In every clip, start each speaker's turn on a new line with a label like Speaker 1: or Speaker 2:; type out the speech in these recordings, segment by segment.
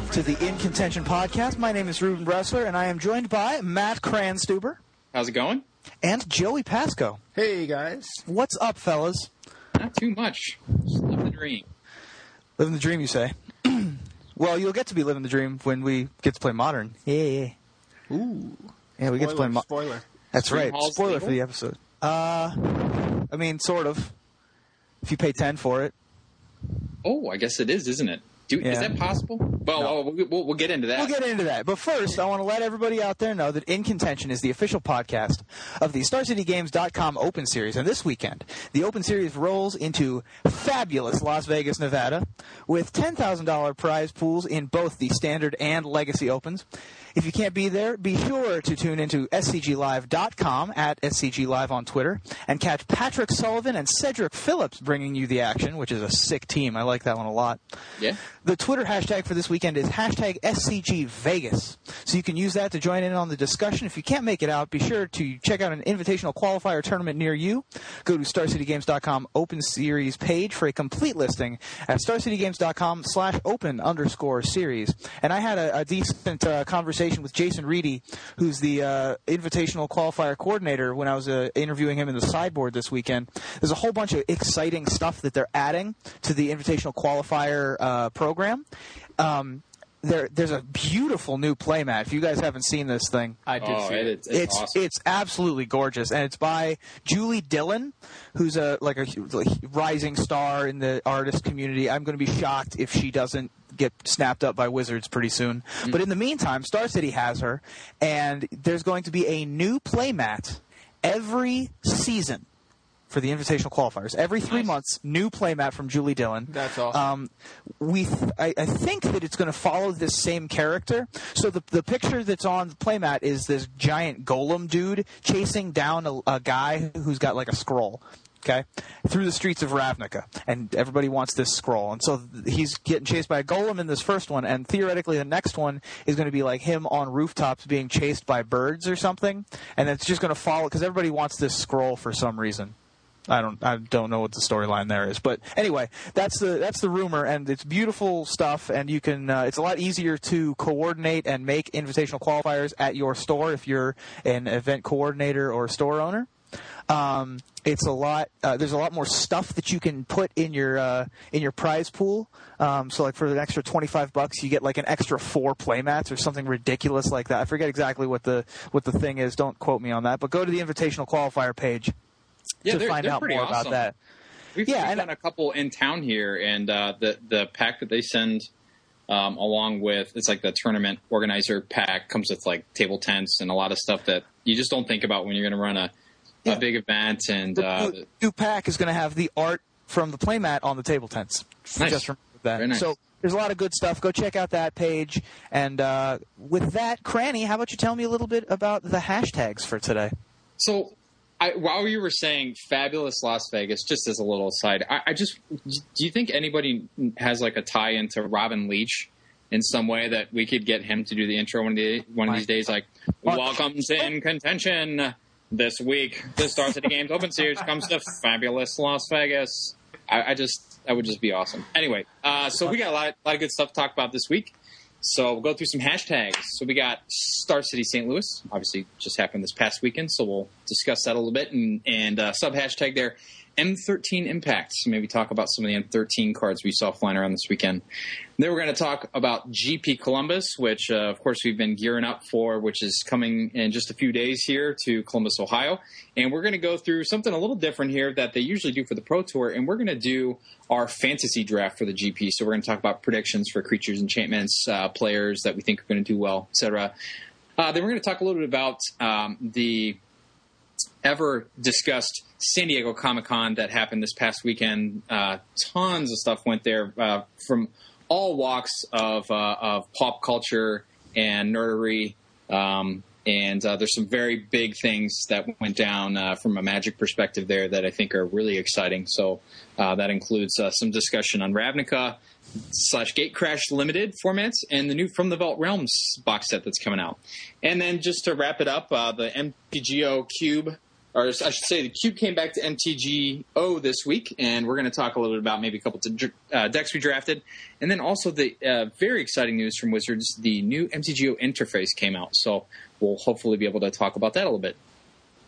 Speaker 1: welcome to the In Contention podcast. My name is Ruben Bressler, and I am joined by Matt Cranstuber
Speaker 2: How's it going?
Speaker 1: and Joey Pasco.
Speaker 3: Hey guys.
Speaker 1: What's up, fellas?
Speaker 2: Not too much. Just live the dream.
Speaker 1: Living the dream, you say? well, you'll get to be living the dream when we get to play modern. Yeah, yeah.
Speaker 3: Ooh.
Speaker 1: Yeah, we get to play
Speaker 3: Spoiler.
Speaker 1: mo-
Speaker 3: spoiler.
Speaker 1: That's
Speaker 2: Stream
Speaker 1: right.
Speaker 2: Hall's
Speaker 1: Spoiler
Speaker 2: legal?
Speaker 1: for the episode. Uh, I mean, sort of. If you pay 10 for it.
Speaker 2: Oh, I guess it is, isn't it? Do,
Speaker 1: Yeah.
Speaker 2: Is that possible? Well,
Speaker 1: No.
Speaker 2: oh, we'll, we'll, we'll get into that.
Speaker 1: We'll get into that. But first, I want to let everybody out there know that In Contention is the official podcast of the StarCityGames.com Open Series. And this weekend, the Open Series rolls into fabulous Las Vegas, Nevada, with $10,000 prize pools in both the Standard and Legacy Opens. If you can't be there, be sure to tune into scglive.com at scglive on Twitter and catch Patrick Sullivan and Cedric Phillips bringing you the action, which is a sick team. I like that one a lot.
Speaker 2: yeah.
Speaker 1: The Twitter hashtag for this weekend is hashtag SCG Vegas. So you can use that to join in on the discussion. If you can't make it out, be sure to check out an invitational qualifier tournament near you. Go to StarCityGames.com Open Series page for a complete listing at StarCityGames.com slash open underscore series. And I had a, a decent uh, conversation with Jason Reedy, who's the uh, invitational qualifier coordinator when I was uh, interviewing him in the sideboard this weekend. There's a whole bunch of exciting stuff that they're adding to the invitational qualifier uh, program. Um, there, there's a beautiful new playmat. If you guys haven't seen this thing,
Speaker 3: I did
Speaker 2: Oh,
Speaker 3: see
Speaker 2: it,
Speaker 3: it.
Speaker 2: it's,
Speaker 1: it's
Speaker 2: awesome.
Speaker 1: it's absolutely gorgeous, and it's by Julie Dillon, who's a like a like, rising star in the artist community. I'm going to be shocked if she doesn't get snapped up by Wizards pretty soon. But in the meantime, Star City has her, and there's going to be a new playmat every season for the invitational qualifiers. Every three months, new playmat from Julie Dillon.
Speaker 3: That's awesome.
Speaker 1: Um, we, th- I, I think that it's going to follow this same character. So the the picture that's on the playmat is this giant golem dude chasing down a, a guy who's got like a scroll. Okay, through the streets of Ravnica, and everybody wants this scroll, and so he's getting chased by a golem in this first one, and theoretically the next one is going to be like him on rooftops being chased by birds or something, and it's just going to follow because everybody wants this scroll for some reason. I don't I don't know what the storyline there is, but anyway, that's the that's the rumor, and it's beautiful stuff, and you can uh, it's a lot easier to coordinate and make invitational qualifiers at your store if you're an event coordinator or store owner. Um, it's a lot. Uh, there's a lot more stuff that you can put in your uh, in your prize pool. Um, so, like for an extra twenty five bucks, you get like an extra four play playmats or something ridiculous like that. I forget exactly what the what the thing is. Don't quote me on that. But go to the invitational qualifier page
Speaker 2: yeah,
Speaker 1: to
Speaker 2: they're,
Speaker 1: find out
Speaker 2: pretty
Speaker 1: more
Speaker 2: awesome.
Speaker 1: about that.
Speaker 2: We've,
Speaker 1: Yeah,
Speaker 2: we've
Speaker 1: and-
Speaker 2: done a couple in town here, and uh, the the pack that they send um, along with it's like the tournament organizer pack comes with like table tents and a lot of stuff that you just don't think about when you're going to run a,
Speaker 1: Yeah.
Speaker 2: a big event. And
Speaker 1: The
Speaker 2: uh,
Speaker 1: new- new pack is going to have the art from the playmat on the table tents.
Speaker 2: Nice.
Speaker 1: Just remember that.
Speaker 2: Nice.
Speaker 1: So there's a lot of good stuff. Go check out that page. And uh, with that, Cranny, how about you tell me a little bit about the hashtags for today?
Speaker 2: So, I, while you were saying fabulous Las Vegas, just as a little aside, I, I just do you think anybody has like a tie into Robin Leach in some way that we could get him to do the intro one of, the, one of these days? Like, welcome's in contention this week. The Star City Games Open Series comes to fabulous Las Vegas. I, I just that would just be awesome. Anyway, uh, so we got a lot, lot of good stuff to talk about this week. So we'll go through some hashtags. So we got Star City St. Louis, obviously just happened this past weekend. So we'll discuss that a little bit and, and uh, sub hashtag there M13 Impact. So maybe talk about some of the M13 cards we saw flying around this weekend. Then we're going to talk about GP Columbus, which uh, of course we've been gearing up for, which is coming in just a few days here to Columbus, Ohio. And we're going to go through something a little different here that they usually do for the Pro Tour, and we're going to do our fantasy draft for the GP. So we're going to talk about predictions for creatures, enchantments, uh, players that we think are going to do well, etc. Uh, then we're going to talk a little bit about um, the ever discussed San Diego Comic Con that happened this past weekend. Uh, tons of stuff went there uh, from all walks of, uh, of pop culture and nerdery. Um, and uh, there's some very big things that went down uh, from a magic perspective there that I think are really exciting. So that includes some discussion on Ravnica slash Gatecrash Limited formats and the new From the Vault Realms box set that's coming out. And then just to wrap it up, uh, the MTGO Cube or I should say, the cube came back to MTGO this week, and we're going to talk a little bit about maybe a couple of uh, decks we drafted, and then also the uh, very exciting news from Wizards: the new MTGO interface came out. So we'll hopefully be able to talk about that a little bit.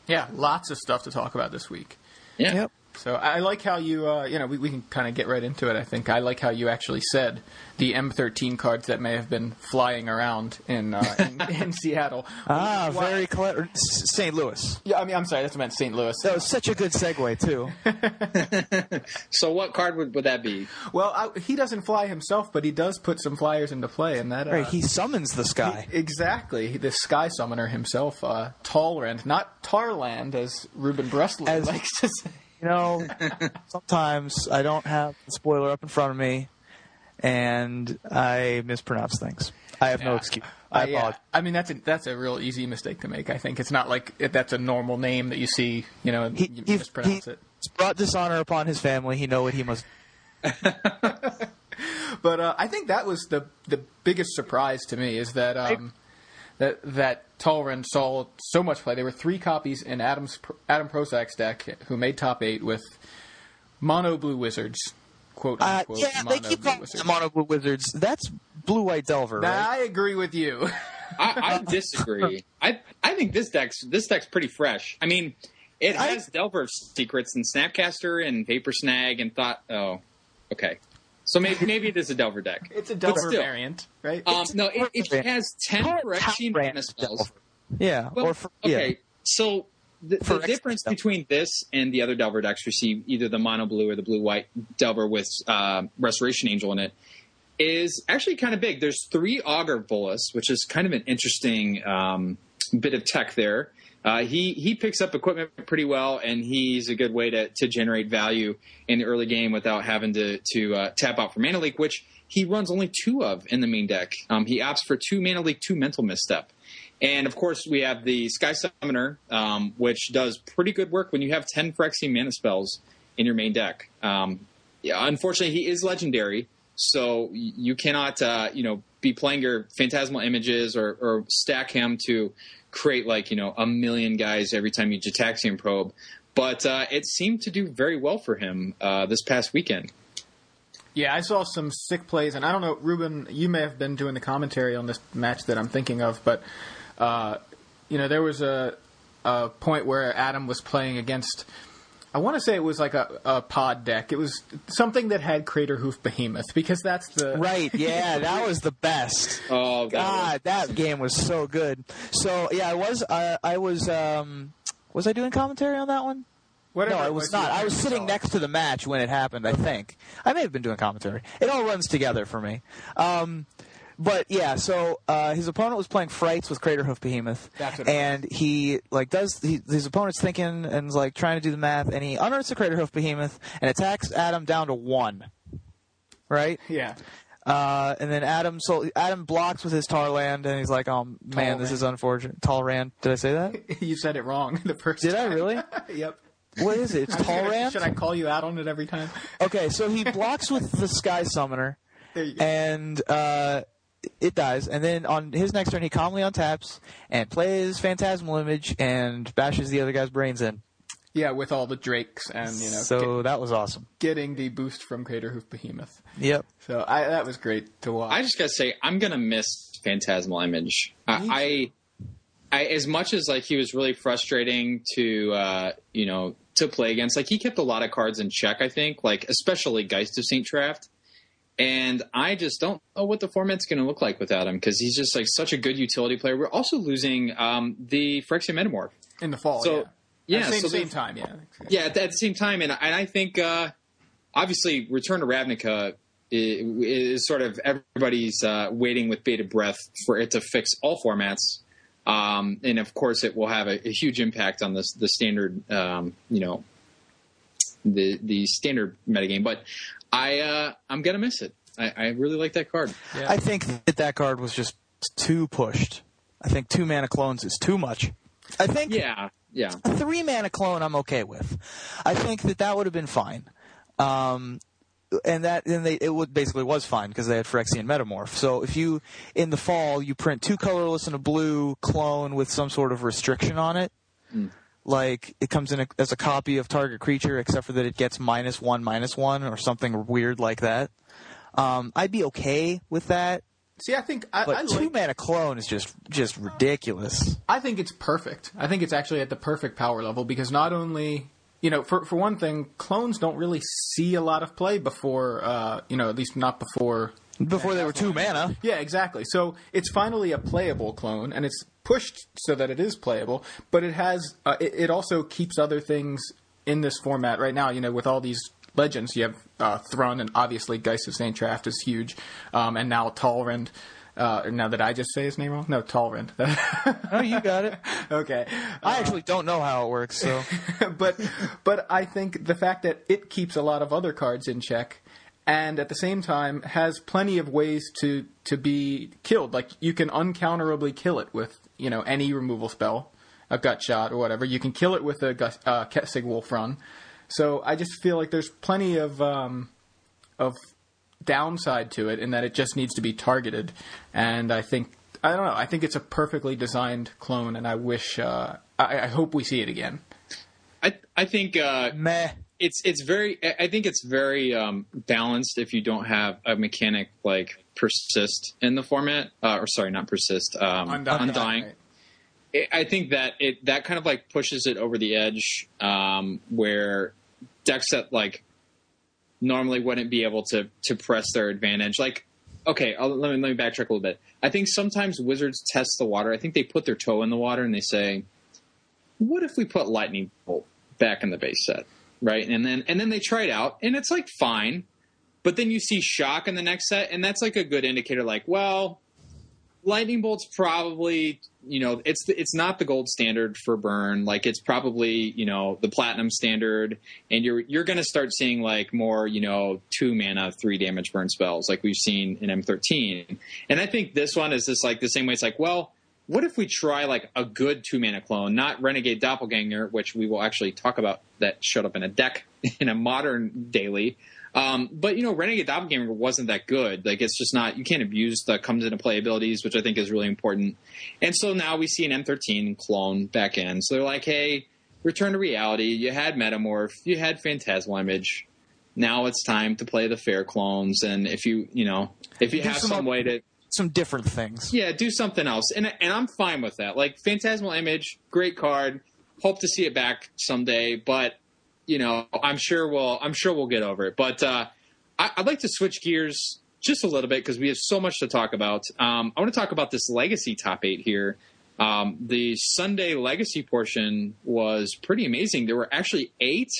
Speaker 3: Yeah, lots of stuff to talk about this week.
Speaker 2: Yeah.
Speaker 1: Yep.
Speaker 3: So I like how you, uh, you know, we, we can kind of get right into it. I think I like how you actually said the M13 cards that may have been flying around in uh, in, in Seattle.
Speaker 1: Ah,
Speaker 3: Why-
Speaker 1: very clever. St. Louis.
Speaker 3: Yeah, I mean, I'm sorry, that's what meant St. Louis.
Speaker 1: That was such a good segue too.
Speaker 2: So what card would, would that be?
Speaker 3: Well, I, he doesn't fly himself, but he does put some flyers into play, and that uh,
Speaker 1: Right, he summons the sky.
Speaker 3: exactly the Sky Summoner himself, uh, Talrand, not Tarland, as Ruben Bressler
Speaker 1: As-
Speaker 3: likes to say.
Speaker 1: You know, sometimes I don't have the spoiler up in front of me, and I mispronounce things. I have no excuse. I
Speaker 3: Uh, yeah.
Speaker 1: apologize.
Speaker 3: I mean, that's a that's a real easy mistake to make. I think it's not like that's a normal name that you see, you know, and
Speaker 1: He,
Speaker 3: you mispronounce
Speaker 1: he
Speaker 3: it.
Speaker 1: He's brought dishonor upon his family. He know what he must.
Speaker 3: But uh, I think that was the the biggest surprise to me is that um, that that Talrand saw so much play. There were three copies in Adam's Adam Prosak's deck, who made top eight with mono blue wizards, quote
Speaker 1: Uh,
Speaker 3: unquote.
Speaker 1: yeah,
Speaker 3: mono
Speaker 1: they keep
Speaker 3: blue
Speaker 1: calling
Speaker 3: wizards.
Speaker 1: them mono blue wizards. That's blue white delver,
Speaker 3: Now,
Speaker 1: right?
Speaker 3: I agree with you.
Speaker 2: I, I disagree. I I think this deck's this deck's pretty fresh. I mean, it
Speaker 1: I-
Speaker 2: has Delver secrets and Snapcaster and Vapor Snag and thought. Oh, okay. So maybe maybe it is a Delver deck.
Speaker 3: it's a Delver
Speaker 2: still.
Speaker 3: variant, right?
Speaker 2: Um, no, it, it has ten
Speaker 1: Call it
Speaker 2: Phyrexian mana spells.
Speaker 1: Delver. Yeah,
Speaker 2: Well,
Speaker 1: or for,
Speaker 2: okay,
Speaker 1: yeah.
Speaker 2: so the, the difference
Speaker 1: extra-
Speaker 2: between this and the other Delver decks we see, either the mono blue or the blue white Delver with uh, Restoration Angel in it, is actually kind of big. There's three Augur Bolas, which is kind of an interesting um, bit of tech there. Uh, he he picks up equipment pretty well, and he's a good way to, to generate value in the early game without having to to uh, tap out for mana leak, which he runs only two of in the main deck. Um, he opts for two mana leak, two mental misstep. And of course, we have the Sky Summoner, um, which does pretty good work when you have 10 Phyrexian mana spells in your main deck. Um, yeah, unfortunately, he is legendary, so you cannot, uh, you know, be playing your Phantasmal Images or, or stack him to create like you know a million guys every time you Gitaxian probe. But uh, it seemed to do very well for him uh, this past weekend.
Speaker 3: Yeah, I saw some sick plays, and I don't know, Ruben, you may have been doing the commentary on this match that I'm thinking of, but uh, you know, there was a a point where Adam was playing against. I want to say it was like a, a pod deck. It was something that had Craterhoof Behemoth because that's the
Speaker 1: Right, yeah, that was the best.
Speaker 2: Oh
Speaker 1: God, that game was so good. So yeah, I was uh, I was um was I doing commentary on that one?
Speaker 3: Whatever
Speaker 1: No, I
Speaker 3: it
Speaker 1: was not. I was sitting next to the match when it happened. I think I may have been doing commentary. It all runs together for me. Um, but yeah, so uh, his opponent was playing Frites with Craterhoof Behemoth,
Speaker 3: That's what it
Speaker 1: and he like does he, his opponent's thinking and is like trying to do the math, and he unearths a Craterhoof Behemoth and attacks Adam down to one. Right,
Speaker 3: Yeah,
Speaker 1: uh, and then Adam so Adam blocks with his Tarland, and he's like, "Oh man, this
Speaker 3: Talrand.
Speaker 1: is unfortunate." Talrand, did I say that?
Speaker 3: you said it wrong the first.
Speaker 1: Did I
Speaker 3: time.
Speaker 1: really?
Speaker 3: yep.
Speaker 1: What is it? It's
Speaker 3: Should I- Should I call you out on it every time?
Speaker 1: Okay, so he blocks with the Sky Summoner,
Speaker 3: There you go.
Speaker 1: and uh, it dies. And then on his next turn, he calmly untaps and plays Phantasmal Image and bashes the other guy's brains in.
Speaker 3: Yeah, with all the drakes and you know
Speaker 1: So that was awesome.
Speaker 3: getting the boost from Craterhoof Behemoth.
Speaker 1: Yep.
Speaker 3: So I, that was great to watch.
Speaker 2: I just gotta say, I'm gonna miss Phantasmal Image. I, I, I, as much as like he was really frustrating to, uh, you know, to play against. Like he kept a lot of cards in check. I think, like especially Geist of Saint Traft. And I just don't know what the format's going to look like without him because he's just like such a good utility player. We're also losing um, the Phyrexian Metamorph.
Speaker 3: in the fall.
Speaker 2: So,
Speaker 3: yeah,
Speaker 2: yeah,
Speaker 3: At the same,
Speaker 2: so
Speaker 3: same
Speaker 2: the-
Speaker 3: time. Yeah,
Speaker 2: Yeah, at, at the same time, and, and I think uh, obviously Return to Ravnica is, is sort of everybody's uh, waiting with bated breath for it to fix all formats, um, and of course it will have a, a huge impact on this the standard, um, you know, the the standard metagame. But I uh, I'm gonna miss it. I, I really like that card.
Speaker 3: Yeah.
Speaker 1: I think that that card was just too pushed. I think two mana clones is too much. I think
Speaker 2: Yeah, yeah.
Speaker 1: a three mana clone I'm okay with. I think that that would have been fine. Um, and that and they it would basically was fine because they had Phyrexian Metamorph. So if you in the fall you print two colorless and a blue clone with some sort of restriction on it, like it comes in a, as a copy of target creature, except for that it gets minus one, minus one, or something weird like that. Um, I'd be okay with that,
Speaker 3: See, I think I,
Speaker 1: but
Speaker 3: I
Speaker 1: two
Speaker 3: like,
Speaker 1: mana clone is just just ridiculous.
Speaker 3: I think it's perfect. I think it's actually at the perfect power level because not only you know, for for one thing, clones don't really see a lot of play before, uh, you know, at least not before
Speaker 1: Before they were two mana,
Speaker 3: Yeah, exactly. So it's finally a playable clone, and it's pushed so that it is playable. But it has uh, it, it also keeps other things in this format right now. You know, with all these legends, you have uh, Thrun, and obviously Geist of Saint Traft is huge, um, and now Talrend. Uh, now that I just say his name wrong? No, Talrend.
Speaker 1: oh, you got it.
Speaker 3: okay.
Speaker 1: I actually don't know how it works, so
Speaker 3: but but I think the fact that it keeps a lot of other cards in check and at the same time has plenty of ways to to be killed. Like you can uncounterably kill it with you know any removal spell, a gut shot or whatever. You can kill it with a Gus- uh, Kessig Wolf run. So I just feel like there's plenty of um, of downside to it in that it just needs to be targeted. And I think I don't know. I think it's a perfectly designed clone, and I wish uh, I, I hope we see it again.
Speaker 2: I I think uh,
Speaker 1: meh.
Speaker 2: It's it's very I- think it's very um, balanced if you don't have a mechanic like persist in the format uh, or sorry not persist um, undying.
Speaker 3: right.
Speaker 2: I- I think that it that kind of like pushes it over the edge um, where decks that like normally wouldn't be able to to press their advantage. Like, okay, I'll, let me let me backtrack a little bit. I think sometimes wizards test the water. I think they put their toe in the water and they say, "What if we put lightning bolt back in the base set?" Right, and then and then they try it out, and it's like fine. But then you see shock in the next set, and that's like a good indicator. Like, well, lightning bolt's probably you know it's it's not the gold standard for burn like it's probably you know the platinum standard and you're you're going to start seeing like more you know two mana three damage burn spells like we've seen in M13 and I think this one is just like the same way it's like well what if we try like a good two mana clone not renegade doppelganger which we will actually talk about that showed up in a deck in a modern daily um, but you know, Renegade Doppelganger wasn't that good. Like it's just not. You can't abuse the comes into play abilities, which I think is really important. And so now we see an M13 clone back in. So they're like, hey, return to reality. You had Metamorph. You had Phantasmal Image. Now it's time to play the fair clones. And if you, you know, if you
Speaker 1: Do
Speaker 2: have
Speaker 1: some
Speaker 2: some way to
Speaker 1: Some different things.
Speaker 2: yeah, do something else, and and I'm fine with that. Like Phantasmal Image, great card. Hope to see it back someday, but you know, I'm sure we'll I'm sure we'll get over it. But uh, I, I'd like to switch gears just a little bit because we have so much to talk about. Um, I want to talk about this Legacy top eight here. Um, the Sunday Legacy portion was pretty amazing. There were actually eight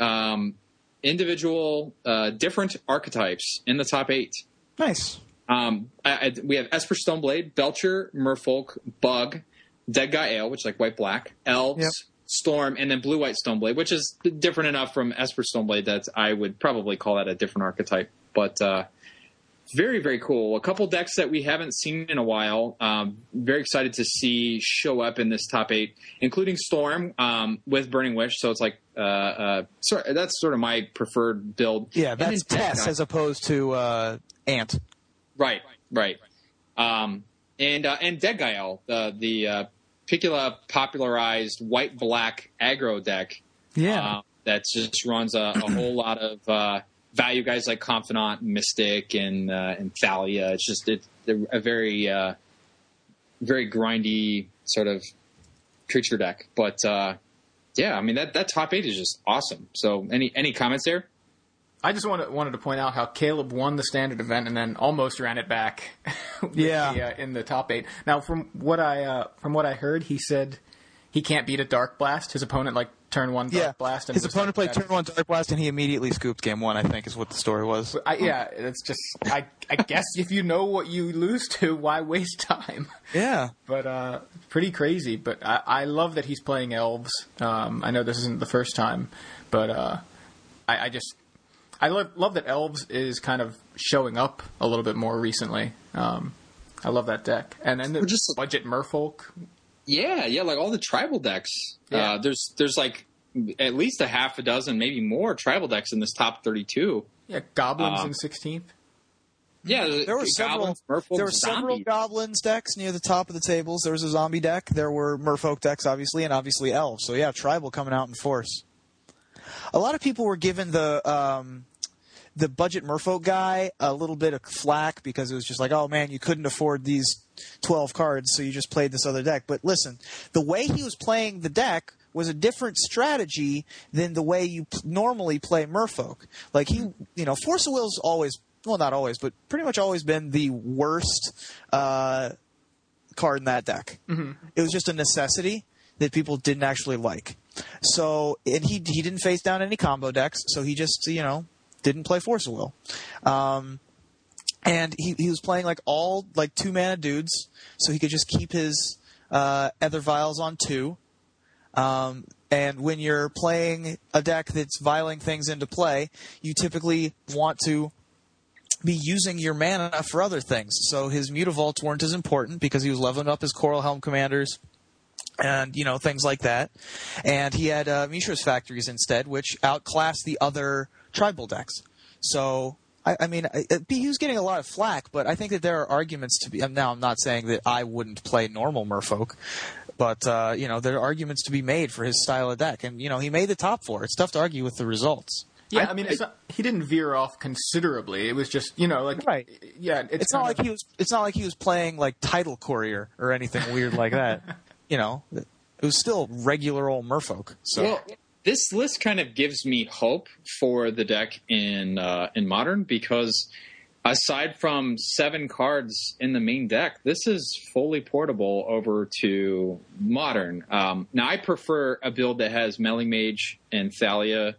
Speaker 2: um, individual uh, different archetypes in the top eight.
Speaker 1: Nice.
Speaker 2: Um, I, I, we have Esper Stoneblade, Belcher, Merfolk, Bug, Dead Guy Ale, which is like white black, Elves,
Speaker 1: Yep.
Speaker 2: Storm, and then Blue White Stoneblade, which is different enough from Esper Stoneblade that I would probably call that a different archetype. But uh, very, very cool. A couple decks that we haven't seen in a while. Um, very excited to see show up in this top eight, including Storm um, with Burning Wish. So it's like uh, uh, that's sort of my preferred build.
Speaker 1: Yeah, that's Tess as opposed to uh, Ant.
Speaker 2: Right, right. Um, and uh, and Dead Gael, the the uh, Picula popularized white black aggro deck
Speaker 1: Yeah.
Speaker 2: uh, that just runs a, a whole lot of uh, value guys like Confidant, Mystic, and uh, and Thalia. It's just it's a very uh, very grindy sort of creature deck. But uh, yeah, I mean that that top eight is just awesome. So any any comments there?
Speaker 3: I just wanted, wanted to point out how Caleb won the standard event and then almost ran it back.
Speaker 1: Yeah.
Speaker 3: the, uh, in the top eight. Now, from what I uh, from what I heard, he said he can't beat a Dark Blast. His opponent like turn one Dark
Speaker 1: yeah.
Speaker 3: Blast. And
Speaker 1: His opponent played turn one Dark Blast, and he immediately scooped game one. I think is what the story was.
Speaker 3: I, yeah, it's just I I guess if you know what you lose to, why waste time?
Speaker 1: Yeah.
Speaker 3: But uh, pretty crazy. But I, I love that he's playing elves. Um, I know this isn't the first time, but uh, I, I just I love love that elves is kind of showing up a little bit more recently. Um, I love that deck, and then the
Speaker 2: just-
Speaker 3: budget Merfolk.
Speaker 2: Yeah, yeah, like all the tribal decks.
Speaker 3: Yeah.
Speaker 2: Uh, there's there's like at least a half a dozen, maybe more tribal decks in this top 32.
Speaker 3: Yeah, goblins
Speaker 2: Um,
Speaker 3: in sixteenth.
Speaker 2: Yeah,
Speaker 1: There were
Speaker 2: the
Speaker 1: several.
Speaker 2: goblins, merfolk,
Speaker 1: there were several
Speaker 2: zombies.
Speaker 1: goblins decks near the top of the tables. There was a zombie deck. There were merfolk decks, obviously, and obviously elves. So yeah, tribal coming out in force. A lot of people were given the um, the budget merfolk guy a little bit of flack because it was just like, oh man, you couldn't afford these twelve cards, so you just played this other deck. But listen, the way he was playing the deck was a different strategy than the way you p- normally play merfolk. Like he, you know, Force of Will's always, well, not always, but pretty much always been the worst uh, card in that deck. Mm-hmm. It was just a necessity that people didn't actually like. So, and he he didn't face down any combo decks, so he just you know didn't play Force of Will. Um, and he, he was playing like all like two mana dudes, so he could just keep his uh, Ether Vials on two. Um, and when you're playing a deck that's vialing things into play, you typically want to be using your mana for other things. So his Mutavaults weren't as important because he was leveling up his Coralhelm commanders and you know things like that. And he had uh, Mishra's factories instead, which outclassed the other tribal decks. So I, I mean, I, I- he was getting a lot of flack, but I think that there are arguments to be. Now, I'm not saying that I wouldn't play normal Merfolk, but uh, you know there are arguments to be made for his style of deck, and you know he made the top four. It's tough to argue with the results.
Speaker 3: Yeah,
Speaker 2: I-
Speaker 3: I, mean, it's not, he didn't veer off considerably. It was just, you know, like,
Speaker 1: Right.
Speaker 3: Yeah, it's,
Speaker 1: It's not
Speaker 3: kind
Speaker 1: like
Speaker 3: of-
Speaker 1: he was. It's not like he was playing like Tidal Courier or anything weird like that. You know, it was still regular old Merfolk. So
Speaker 2: Well, this list kind of gives me hope for the deck in uh, in modern because aside from seven cards in the main deck, this is fully portable over to modern. Um, now, I prefer a build that has Meddling Mage and Thalia.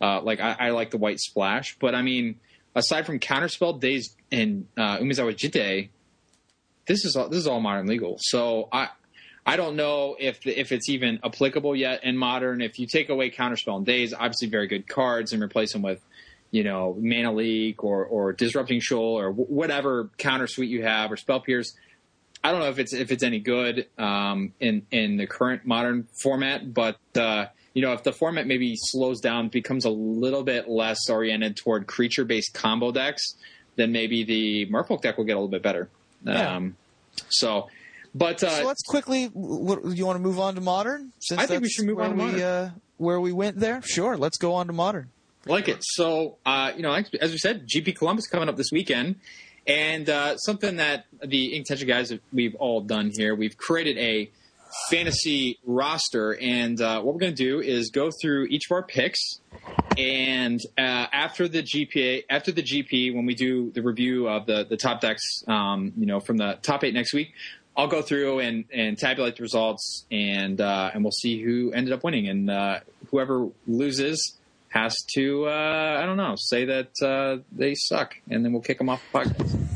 Speaker 2: Uh, like I, I like the white splash, but I mean, aside from Counterspell, Daze, and uh, Umezawa Jitte, this is all, this is all modern legal. So I I don't know if the, if it's even applicable yet in modern. If you take away Counterspell and Daze, obviously very good cards, and replace them with you know Mana Leak or or Disrupting Shoal or wh- whatever counter suite you have or Spell Pierce. I don't know if it's if it's any good um, in in the current modern format, but uh, you know if the format maybe slows down, becomes a little bit less oriented toward creature based combo decks, then maybe the Merfolk deck will get a little bit better.
Speaker 1: Yeah.
Speaker 2: Um, so, but uh,
Speaker 1: so let's quickly. What, you want to move on to modern? Since
Speaker 2: I think we should move on to
Speaker 1: we,
Speaker 2: modern.
Speaker 1: Uh, where we went there. Sure, let's go on to modern.
Speaker 2: like it. So, uh, you know, as we said, GP Columbus coming up this weekend, and uh, something that the Intention guys we've all done here. We've created a fantasy roster, and uh, what we're going to do is go through each of our picks, and uh, after the GPA, after the GP, when we do the review of the the top decks, um, you know, from the top eight next week. I'll go through and, and tabulate the results, and uh, and we'll see who ended up winning. And uh, whoever loses has to, uh, I don't know, say that uh, they suck, and then we'll kick them off the podcast.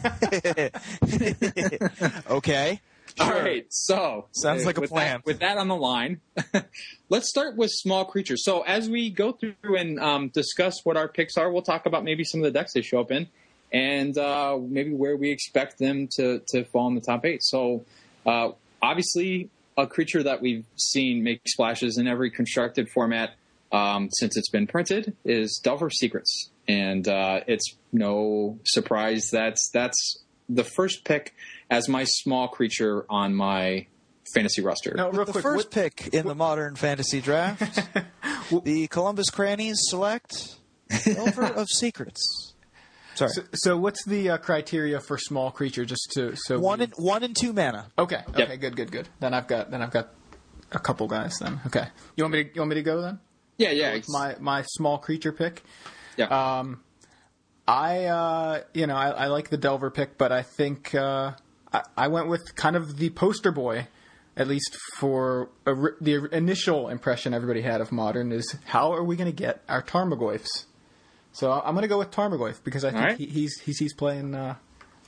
Speaker 1: okay.
Speaker 2: All right, so
Speaker 1: Sounds like a
Speaker 2: with
Speaker 1: plan.
Speaker 2: That, with that on the line, let's start with small creatures. So as we go through and um, discuss what our picks are, we'll talk about maybe some of the decks they show up in, and uh, maybe where we expect them to to fall in the top eight. So uh, obviously, a creature that we've seen make splashes in every constructed format um, since it's been printed is Delver of Secrets, and uh, it's no surprise that's that's the first pick as my small creature on my fantasy roster.
Speaker 3: No, real
Speaker 1: the
Speaker 3: quick.
Speaker 1: first
Speaker 3: what-
Speaker 1: pick in the modern fantasy draft, the Columbus Crannies select Delver of Secrets. Sorry,
Speaker 3: so, so what's the uh, criteria for small creature? Just to so
Speaker 1: one
Speaker 3: we-
Speaker 1: and one and two mana.
Speaker 3: Okay. Okay.
Speaker 2: Yep.
Speaker 3: Good. Good. Good. Then I've got then I've got a couple guys. Then okay. You want me to you want me to go then?
Speaker 2: yeah, yeah,
Speaker 3: With my my small creature pick.
Speaker 2: yeah.
Speaker 3: Um, I uh, you know I, I like the Delver pick, but I think uh, I, I went with kind of the poster boy, at least for a, the initial impression everybody had of modern is how are we going to get our Tarmogoyfs? So I'm going to go with Tarmogoyf because I think
Speaker 2: right.
Speaker 3: he, he's he's he's playing uh,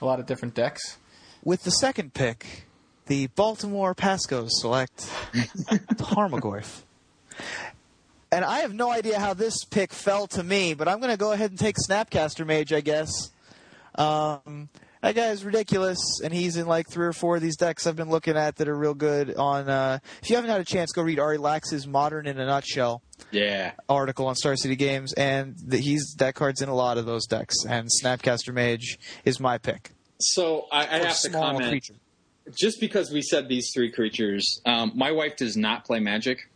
Speaker 3: a lot of different decks.
Speaker 1: With the second pick, the Baltimore Pascos select Tarmogoyf. And I have no idea how this pick fell to me, but I'm going to go ahead and take Snapcaster Mage, I guess. Um, that guy is ridiculous, and he's in like three or four of these decks I've been looking at that are real good. On uh, if you haven't had a chance, go read Ari Lax's Modern in a Nutshell.
Speaker 2: Yeah.
Speaker 1: article on Star City Games, and the, he's that card's in a lot of those decks. And Snapcaster Mage is my pick.
Speaker 2: So I, I have to comment.
Speaker 1: creature.
Speaker 2: Just because we said these three creatures, um, my wife does not play Magic.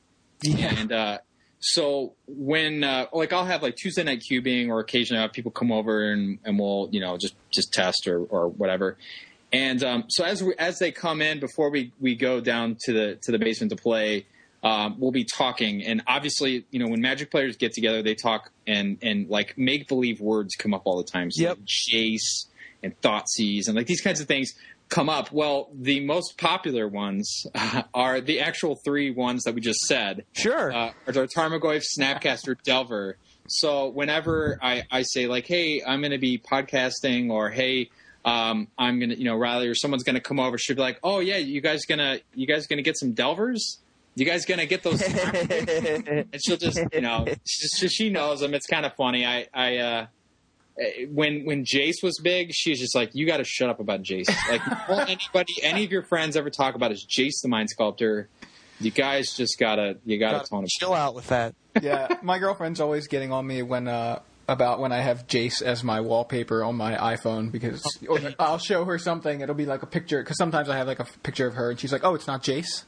Speaker 1: Yeah.
Speaker 2: And uh, so when uh, like I'll have like Tuesday night cubing, or occasionally I'll have people come over and, and we'll you know just just test or or whatever. And um, so as we, as they come in before we, we go down to the to the basement to play, um, we'll be talking. And obviously, you know, when Magic players get together, they talk and and like make believe words come up all the time. So
Speaker 1: Yep.
Speaker 2: like Jace and Thoughtseize and like these kinds of things come up. Well, the most popular ones are the actual three ones that we just said
Speaker 1: Sure.
Speaker 2: uh, are Tarmogoyf, Snapcaster, Delver. So whenever I, I say like, hey, I'm going to be podcasting, or hey, um, I'm gonna, you know, Riley or someone's gonna come over, she'll be like, oh yeah, you guys gonna, you guys gonna get some Delvers? You guys gonna get those? and she'll just, you know, she, she knows them. It's kind of funny. I, I, uh, when when Jace was big, she's just like, you got to shut up about Jace. Like, won't anybody, any of your friends ever talk about is Jace the Mind Sculptor? You guys just gotta, you gotta
Speaker 1: Gotta
Speaker 2: tone it.
Speaker 1: chill out with that.
Speaker 3: yeah, my girlfriend's always getting on me when uh, about when I have Jace as my wallpaper on my iPhone because or I'll show her something. It'll be like a picture because sometimes I have like a picture of her and she's like, "Oh, it's not Jace.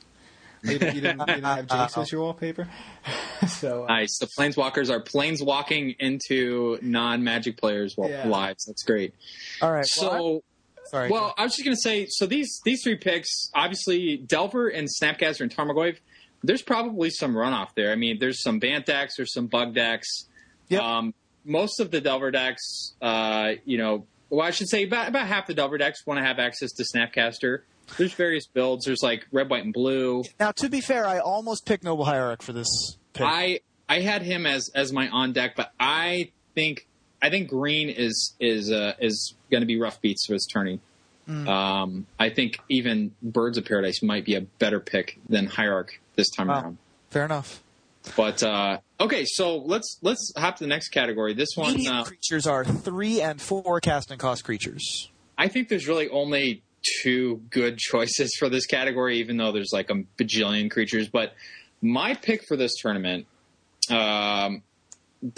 Speaker 3: You didn't, you didn't, you didn't have Jace as your wallpaper." so uh,
Speaker 2: Nice. The planeswalkers are planeswalking into non-magic players'
Speaker 3: Yeah.
Speaker 2: lives. That's great.
Speaker 1: All right.
Speaker 2: So,
Speaker 1: well, I- sorry.
Speaker 2: well, I was just gonna say, so these these three picks, obviously Delver and Snapcaster and Tarmogoyf, there's probably some runoff there. I mean, there's some Bant decks, there's some Bug decks.
Speaker 1: Yep.
Speaker 2: Um, most of the Delver decks, uh, you know, well, I should say about about half the Delver decks want to have access to Snapcaster. There's various builds. There's like red, white, and blue.
Speaker 1: now, to be fair, I almost picked Noble Hierarch for this pick.
Speaker 2: I I had him as as my on deck, but I think I think green is is uh, is going to be rough beats for this tourney. Um, I think even Birds of Paradise might be a better pick than Hierarch this time
Speaker 1: Wow.
Speaker 2: around.
Speaker 1: Fair enough.
Speaker 2: But uh, okay, so let's let's hop to the next category. This one, uh,
Speaker 1: creatures are three and four casting cost creatures.
Speaker 2: I think there's really only two good choices for this category, even though there's like a bajillion creatures. But my pick for this tournament, um,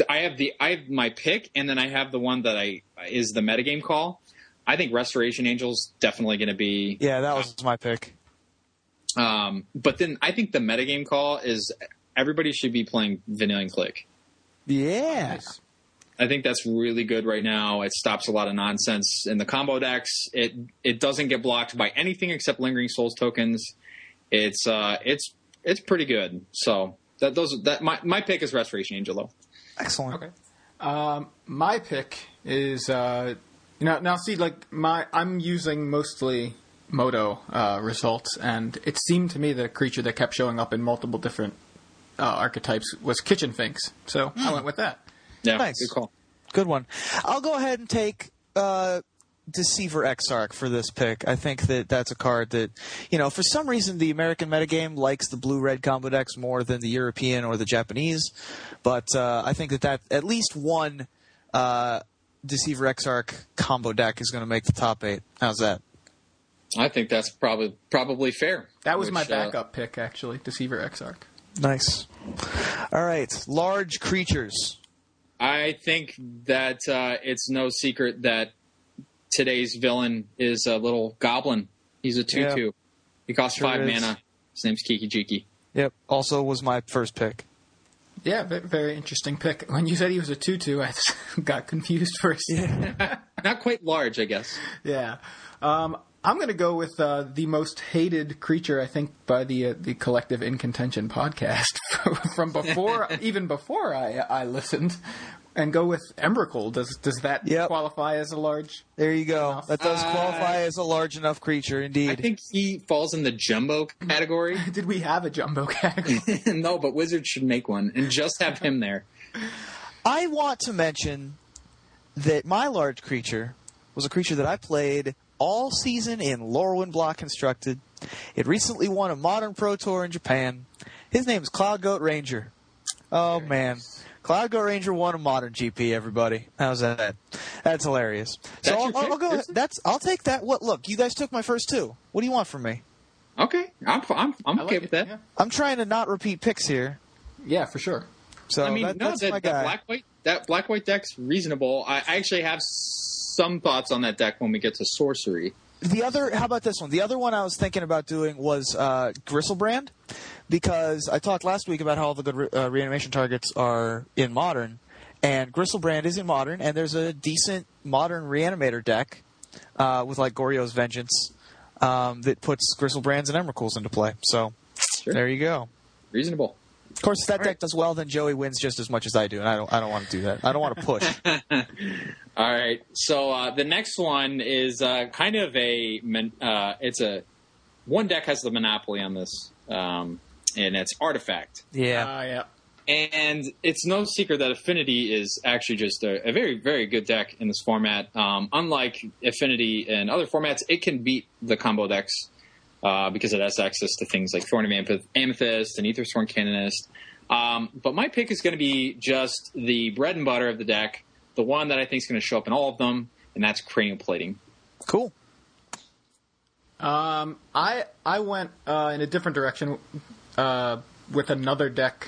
Speaker 2: I have the I have my pick, and then I have the one that I is the metagame call. I think Restoration Angels definitely going to be.
Speaker 1: Yeah, that was my pick.
Speaker 2: Um, but then I think the metagame call is everybody should be playing Vendilion Clique.
Speaker 1: Yeah.
Speaker 3: nice.
Speaker 2: I think that's really good right now. It stops a lot of nonsense in the combo decks. It it doesn't get blocked by anything except lingering souls tokens. It's uh it's it's pretty good. So that those that my my pick is Restoration Angel though.
Speaker 1: Excellent.
Speaker 3: Okay. Um, my pick is uh, you know now see like my I'm using mostly Moto uh, results, and it seemed to me the creature that kept showing up in multiple different uh, archetypes was Kitchen Finks, so I went with that.
Speaker 2: Yeah,
Speaker 1: Nice.
Speaker 2: good call.
Speaker 1: Good one. I'll go ahead and take uh, Deceiver Exarch for this pick. I think that that's a card that, you know, for some reason the American metagame likes the blue red combo decks more than the European or the Japanese. But uh, I think that, that at least one uh, Deceiver Exarch combo deck is going to make the top eight. How's that?
Speaker 2: I think that's probably probably fair.
Speaker 3: That was my
Speaker 2: Which, uh,
Speaker 3: backup pick actually, Deceiver Exarch.
Speaker 1: Nice. All right. Large creatures.
Speaker 2: I think that uh, it's no secret that today's villain is a little goblin. He's a two-two.
Speaker 1: Yeah.
Speaker 2: He costs
Speaker 1: Sure
Speaker 2: five
Speaker 1: is.
Speaker 2: mana. His name's Kiki Jiki.
Speaker 1: Yep. Also was my first pick.
Speaker 3: Yeah, very interesting pick. When you said he was a tutu, I got confused first. a second.
Speaker 2: Not quite large, I guess.
Speaker 3: Yeah. Um, I'm going to go with uh, the most hated creature, I think, by the uh, the collective In Contention podcast from before, even before I I listened, and go with Emrakul. Does does that
Speaker 1: Yep.
Speaker 3: qualify as a large?
Speaker 1: There you go. That does
Speaker 2: Uh,
Speaker 1: qualify as a large enough creature, indeed.
Speaker 2: I think he falls in the jumbo category.
Speaker 3: Did we have a jumbo category?
Speaker 2: no, but Wizards should make one and just have him there.
Speaker 1: I want to mention that my large creature was a creature that I played all season in Lorwyn Block Constructed. It recently won a Modern Pro Tour in Japan. His name is Cloudgoat Ranger. Oh man, Cloudgoat Ranger won a Modern GP. Everybody, how's that? That's hilarious. So
Speaker 2: That's
Speaker 1: I'll, I'll. I'll go.
Speaker 2: Seriously?
Speaker 1: That's I'll take that. What? Look, you guys took my first two. What do you want from me?
Speaker 2: Okay, I'm I'm, I'm
Speaker 3: I
Speaker 2: okay
Speaker 3: like
Speaker 2: with
Speaker 3: it,
Speaker 2: that.
Speaker 3: Yeah.
Speaker 1: I'm trying to not repeat picks here.
Speaker 3: Yeah, for sure.
Speaker 1: So
Speaker 2: I mean,
Speaker 1: that,
Speaker 2: no,
Speaker 1: that's
Speaker 2: that,
Speaker 1: my
Speaker 2: that
Speaker 1: guy.
Speaker 2: black white that black white deck's reasonable. I, I actually have some thoughts on that deck when we get to sorcery.
Speaker 1: The other, how about this one? The other one I was thinking about doing was uh, Griselbrand, because I talked last week about how all the good re- uh, reanimation targets are in modern, and Griselbrand is in modern, and there's a decent modern reanimator deck uh, with like Goryo's Vengeance um, that puts Griselbrands and Emrakul's into play. So
Speaker 2: Sure.
Speaker 1: there you go.
Speaker 2: Reasonable.
Speaker 1: Of course, if that deck does well, then Joey wins just as much as I do, and I don't. I don't want to do that. I don't want to push.
Speaker 2: All right. So uh, the next one is uh, kind of a uh, it's a one deck has the monopoly on this, um, and it's artifact.
Speaker 1: yeah.
Speaker 3: Uh, yeah.
Speaker 2: And it's no secret that Affinity is actually just a, a very, very good deck in this format. Um, unlike Affinity and other formats, it can beat the combo decks uh, because it has access to things like Thorn of Ameth- Amethyst and Aethersworn Canonist. Um, but my pick is going to be just the bread and butter of the deck, the one that I think is going to show up in all of them, and that's Cranial Plating.
Speaker 1: Cool.
Speaker 3: Um, I I went uh, in a different direction uh, with another deck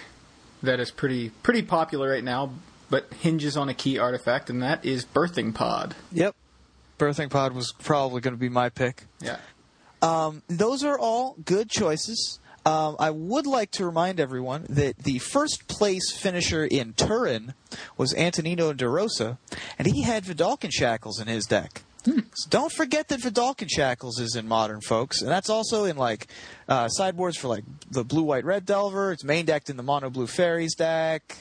Speaker 3: that is pretty pretty popular right now, but hinges on a key artifact, and that is Birthing Pod.
Speaker 1: Yep. Birthing Pod was probably going to be my pick.
Speaker 3: Yeah.
Speaker 1: Um, those are all good choices. Um, I would like to remind everyone that the first place finisher in Turin was Antonino De Rosa, and he had Vedalken Shackles in his deck. So don't forget that Vedalken Shackles is in Modern, folks, and that's also in like uh, sideboards for like the blue, white, red Delver. It's main decked in the mono blue fairies deck.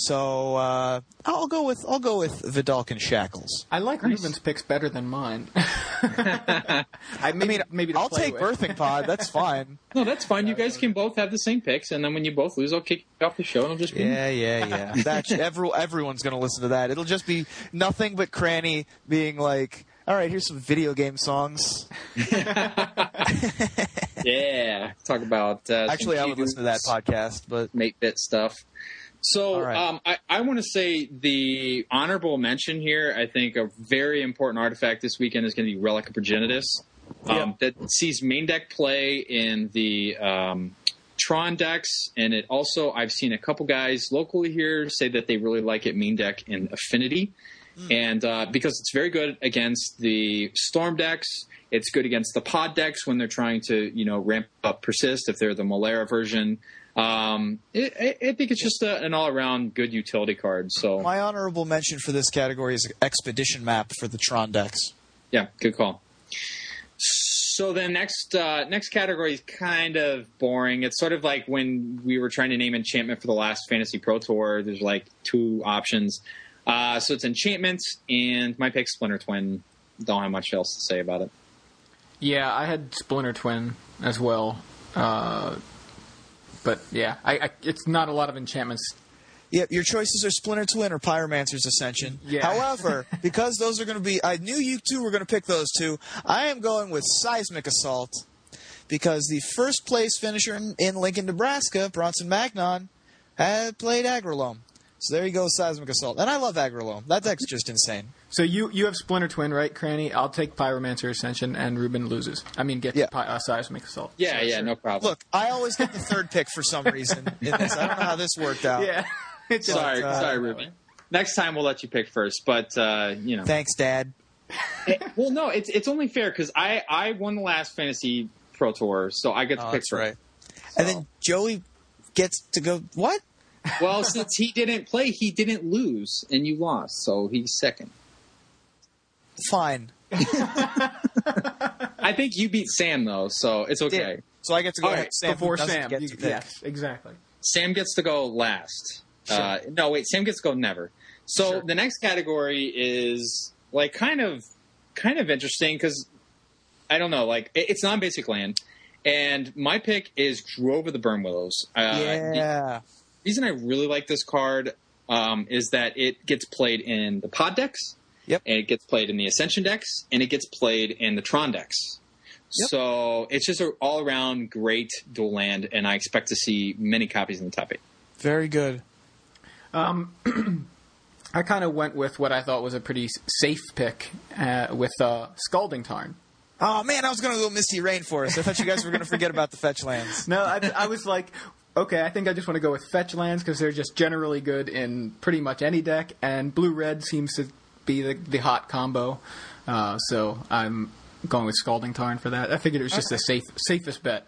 Speaker 1: So uh, I'll go with I'll go with Vedalken Shackles.
Speaker 3: I like Ruben's picks better than mine. I,
Speaker 1: I
Speaker 3: maybe,
Speaker 1: mean,
Speaker 3: maybe
Speaker 1: I'll take
Speaker 3: with.
Speaker 1: Birthing Pod. That's fine.
Speaker 2: No, that's fine. You guys can both have the same picks, and then when you both lose, I'll kick you off the show, and I'll just be
Speaker 1: Yeah, yeah, yeah. That every, everyone's going to listen to that. It'll just be nothing but Cranny being like, "All right, here's some video game songs."
Speaker 2: yeah. Talk about uh,
Speaker 1: Actually, I would listen to that podcast, but
Speaker 2: mate bit stuff. So
Speaker 1: right.
Speaker 2: um, I, I want to say the honorable mention here. I think a very important artifact this weekend is going to be Relic of Progenitus. Um, That sees main deck play in the um, Tron decks, and it also I've seen a couple guys locally here say that they really like it main deck in Affinity, and uh, because it's very good against the Storm decks. It's good against the pod decks when they're trying to, you know, ramp up persist if they're the Melira version. Um, it, I, I think it's just a, an all-around good utility card. So
Speaker 1: my honorable mention for this category is Expedition Map for the Tron decks.
Speaker 2: yeah, good call. So the next uh, next category is kind of boring. It's sort of like when we were trying to name enchantment for the last Fantasy Pro Tour. There's like two options. Uh, so it's enchantment, and my pick Splinter Twin. Don't have much else to say about it.
Speaker 3: Yeah, I had Splinter Twin as well. Uh, but yeah, I, I, it's not a lot of enchantments.
Speaker 1: Yep, your choices are Splinter Twin or Pyromancer's Ascension.
Speaker 3: Yeah.
Speaker 1: However, because those are going to be, I knew you two were going to pick those two. I am going with Seismic Assault because the first place finisher in, in Lincoln, Nebraska, Bronson Magnon, had played Agrolome. So there you go, Seismic Assault. And I love Agrolome. That deck's just insane.
Speaker 3: So you you have Splinter Twin, right, Cranny? I'll take Pyromancer Ascension, and Ruben loses. I mean, gets
Speaker 1: Yeah.
Speaker 3: Py- uh, Seismic Assault.
Speaker 2: Yeah,
Speaker 3: So,
Speaker 2: yeah,
Speaker 3: sure.
Speaker 2: no problem.
Speaker 1: Look, I always get the third pick for some reason in this. I don't know how this worked out.
Speaker 3: Yeah. It's just-
Speaker 2: sorry,
Speaker 1: uh,
Speaker 2: sorry, Ruben. Next time we'll let you pick first, but uh, you know.
Speaker 1: Thanks, Dad.
Speaker 2: well, no, it's it's only fair because I I won the last Fantasy Pro Tour, so I get to
Speaker 1: Oh,
Speaker 2: pick
Speaker 1: that's
Speaker 2: first.
Speaker 1: right. And then Joey gets to go, what?
Speaker 2: Well, since he didn't play, he didn't lose, and you lost, so he's second.
Speaker 1: Fine.
Speaker 2: I think you beat Sam though, so it's okay.
Speaker 1: Did. So I get to go
Speaker 2: All
Speaker 1: ahead
Speaker 2: right,
Speaker 1: Sam,
Speaker 3: before Sam.
Speaker 1: get
Speaker 3: You-
Speaker 1: to
Speaker 3: yes, exactly.
Speaker 2: Sam gets to go last. Uh, no, wait, Sam gets to go never. So
Speaker 3: Sure.
Speaker 2: the next category is like kind of kind of interesting because I don't know, like it- it's non-basic land, and my pick is Grove of the Burnwillows. Uh, the-
Speaker 1: Yeah.
Speaker 2: reason I really like this card um, is that it gets played in the pod decks.
Speaker 1: Yep.
Speaker 2: And it gets played in the Ascension decks, and it gets played in the Tron decks.
Speaker 1: Yep.
Speaker 2: So it's just an all around great dual land, and I expect to see many copies in the top eight.
Speaker 1: Very good.
Speaker 3: I kind of went with what I thought was a pretty safe pick uh, with uh, Scalding Tarn.
Speaker 1: Oh man, I was gonna go Misty Rainforest. I thought you guys were gonna forget about the fetch lands.
Speaker 3: No, I, I was like, okay, I think I just want to go with fetch lands because they're just generally good in pretty much any deck, and blue red seems to be the, the hot combo. Uh, so I'm going with Scalding Tarn for that. I figured it was just the safe safest bet.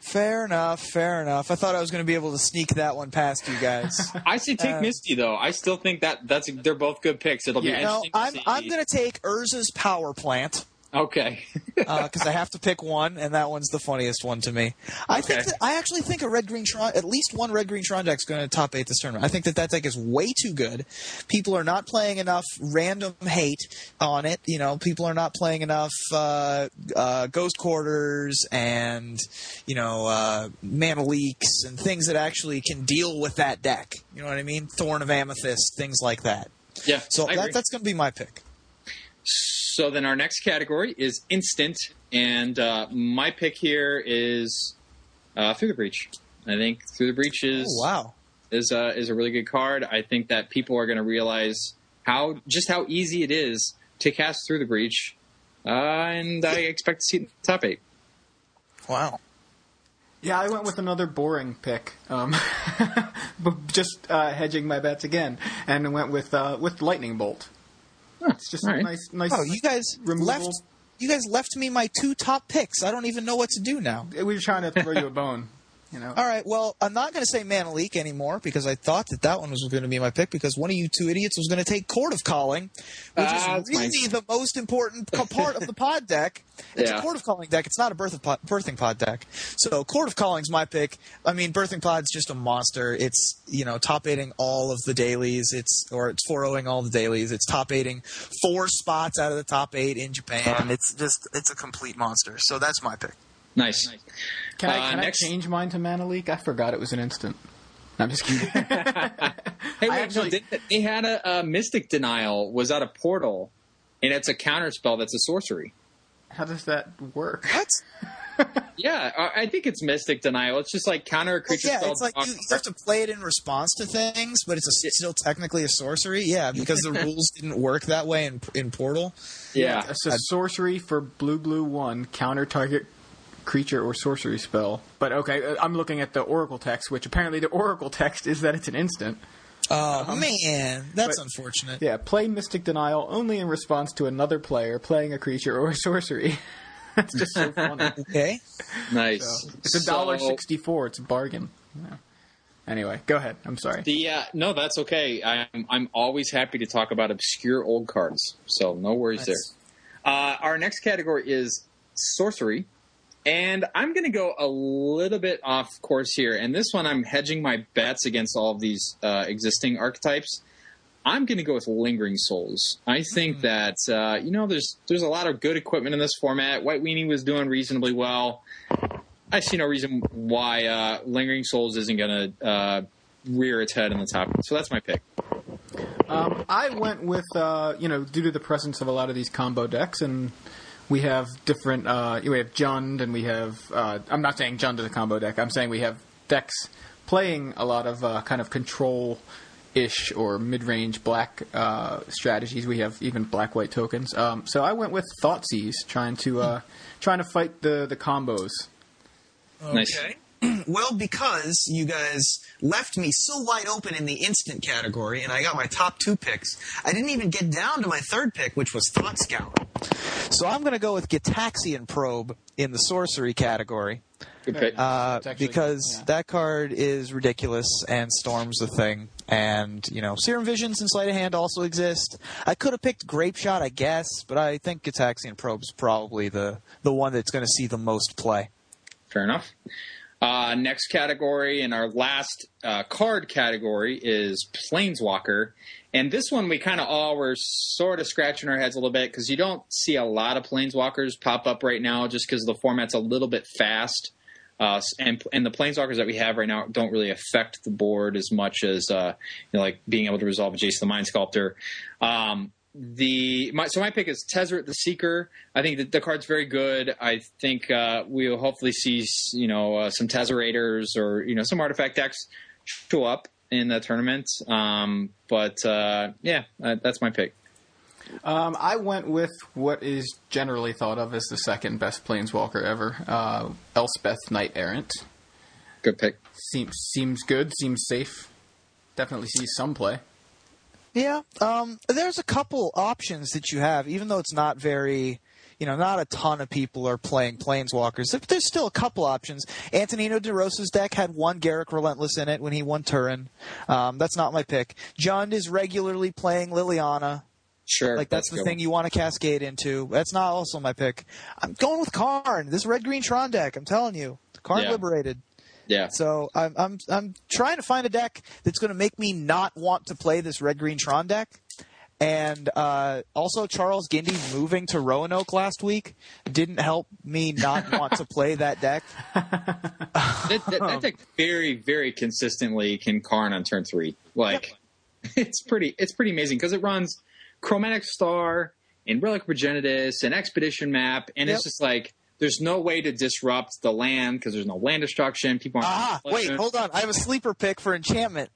Speaker 1: Fair enough. Fair enough. I thought I was going to be able to sneak that one past you guys.
Speaker 2: I say take
Speaker 1: Uh,
Speaker 2: Misty though. I still think that that's they're both good picks. It'll be
Speaker 3: Yeah.
Speaker 1: no,
Speaker 2: interesting. to
Speaker 1: I'm
Speaker 2: see.
Speaker 1: I'm going to take Urza's power plant.
Speaker 2: Okay.
Speaker 1: because I have to pick one, and that one's the funniest one to me. I think that, I actually think a red green Tron, at least one red green Tron deck is going to top eight this tournament. I think that that deck is way too good. People are not playing enough random hate on it. You know, people are not playing enough uh, uh, Ghost Quarters and you know uh, Mana Leaks and things that actually can deal with that deck. You know what I mean? Thorn of Amethyst, things like that.
Speaker 2: yeah.
Speaker 1: So that, that's going to be my pick.
Speaker 2: So then our next category is instant, and uh, my pick here is uh, through the breach. I think through the breach is
Speaker 1: Oh, wow.
Speaker 2: is a is a really good card. I think that people are going to realize how just how easy it is to cast through the breach, uh, and I expect to see it in the top eight.
Speaker 1: Wow.
Speaker 3: Yeah, I went with another boring pick, um, but just uh, hedging my bets again, and went with uh, with lightning bolt. It's just
Speaker 2: all
Speaker 3: a
Speaker 2: right.
Speaker 3: nice, nice.
Speaker 1: Oh, you guys
Speaker 3: removal.
Speaker 1: left. You guys left me my two top picks. I don't even know what to do now.
Speaker 3: We were trying to throw you a bone, you know.
Speaker 1: All right. Well, I'm not going to say Mana Leak anymore because I thought that that one was going to be my pick because one of you two idiots was going to take Chord of Calling, which
Speaker 2: Ah,
Speaker 1: is
Speaker 2: fine.
Speaker 1: really the most important part of the pod deck. It's
Speaker 2: Yeah.
Speaker 1: a Chord of Calling deck. It's not a birth of pod, birthing pod deck. So Chord of Calling's my pick. I mean, birthing pod's just a monster. It's you know top eighting all of the dailies. It's or it's 4-0ing all the dailies. It's top eighting four spots out of the top eight in Japan. It's just it's a complete monster. So that's my pick.
Speaker 2: Nice.
Speaker 3: Can I
Speaker 2: Uh,
Speaker 3: can
Speaker 2: next-
Speaker 3: I change mine to Mana Leak? I forgot it was an instant. No, I'm just kidding.
Speaker 2: Hey,
Speaker 3: I
Speaker 2: wait,
Speaker 3: actually-
Speaker 2: no, they, they had a, a Mystic Denial was out of Portal, and it's a counter spell that's a sorcery.
Speaker 3: How does that work?
Speaker 1: What?
Speaker 2: Yeah, I I think it's Mystic Denial. It's just like counter a
Speaker 1: Well,
Speaker 2: creature
Speaker 1: yeah,
Speaker 2: spell.
Speaker 1: it's like you, you have to play it in response to things, but it's a, still technically a sorcery. Yeah, because the rules didn't work that way in in Portal.
Speaker 2: yeah.
Speaker 3: It's a sorcery for blue blue one counter target creature or sorcery spell. But okay, uh, I'm looking at the Oracle text, which apparently the Oracle text is that it's an instant.
Speaker 1: Oh man, that's
Speaker 3: but-
Speaker 1: unfortunate.
Speaker 3: Yeah, play Mystic Denial only in response to another player playing a creature or a sorcery. That's just so funny.
Speaker 1: Okay,
Speaker 2: Nice.
Speaker 3: So, it's a dollar
Speaker 2: So,
Speaker 3: sixty four. It's a bargain. Yeah. Anyway, go ahead. I'm sorry.
Speaker 2: The uh, no, that's okay. I'm I'm always happy to talk about obscure old cards, so no worries
Speaker 1: Nice.
Speaker 2: there. Uh, our next category is sorcery, and I'm going to go a little bit off course here. And this one, I'm hedging my bets against all of these uh, existing archetypes. I'm going to go with Lingering Souls. I think that uh, you know there's there's a lot of good equipment in this format. White Weenie was doing reasonably well. I see no reason why uh, Lingering Souls isn't going to uh, rear its head in the top. So that's my pick.
Speaker 3: Um, I went with uh, you know due to the presence of a lot of these combo decks, and we have different. Uh, we have Jund, and we have. Uh, I'm not saying Jund is a combo deck. I'm saying we have decks playing a lot of uh, kind of control. Ish or mid-range black uh, strategies. We have even black-white tokens. Um, so I went with Thoughtseize, trying to uh, trying to fight the the combos.
Speaker 2: Nice.
Speaker 1: well, because you guys left me so wide open in the instant category, and I got my top two picks, I didn't even get down to my third pick, which was Thought Scour. So I'm going to go with Gitaxian Probe in the sorcery category.
Speaker 2: Good pick.
Speaker 1: Uh,
Speaker 3: actually-
Speaker 1: because
Speaker 3: yeah.
Speaker 1: that card is ridiculous and storms the thing. And, you know, Serum Visions and Sleight of Hand also exist. I could have picked Grapeshot, I guess, but I think Gitaxian Probe's probably the, the one that's going to see the most play.
Speaker 2: Fair enough. Uh, next category and our last uh, card category is Planeswalker. And this one we kind of all were sort of scratching our heads a little bit because you don't see a lot of Planeswalkers pop up right now just because the format's a little bit fast. Uh, and and the planeswalkers that we have right now don't really affect the board as much as uh, you know, like being able to resolve Jace the Mind Sculptor. Um, the my, so my pick is Tezzeret the Seeker. I think that the card's very good. I think uh, we'll hopefully see you know uh, some Tezzerators or you know some artifact decks show up in the tournament. Um, but uh, yeah, uh, that's my pick.
Speaker 3: Um, I went with what is generally thought of as the second best planeswalker ever, uh, Elspeth Knight Errant.
Speaker 2: Good pick.
Speaker 3: seems seems good. Seems safe. Definitely sees some play.
Speaker 1: Yeah, um, there's a couple options that you have, even though it's not very, you know, not a ton of people are playing Planeswalkers. There- There's still a couple options. Antonino DeRosa's deck had one Garruk Relentless in it when he won Turin. Um, that's not my pick. Jund is regularly playing Liliana.
Speaker 2: Sure.
Speaker 1: Like that's,
Speaker 2: a
Speaker 1: the thing
Speaker 2: one.
Speaker 1: you want to cascade into. That's not also my pick. I'm going with Karn. This red green Tron deck. I'm telling you, Karn
Speaker 2: Yeah.
Speaker 1: liberated.
Speaker 2: Yeah.
Speaker 1: So I'm I'm I'm trying to find a deck that's going to make me not want to play this red green Tron deck. And uh, also, Charles Gindy moving to Roanoke last week didn't help me not want to play that deck.
Speaker 2: that, that, that deck very, very consistently can Karn on turn three. Like, it's pretty, it's pretty amazing because it runs Chromatic Star and Relic Progenitus and Expedition Map, and
Speaker 1: Yep.
Speaker 2: it's just like there's no way to disrupt the land because there's no land destruction. People aren't.
Speaker 1: Ah, wait, hold on. I have a sleeper pick for enchantment.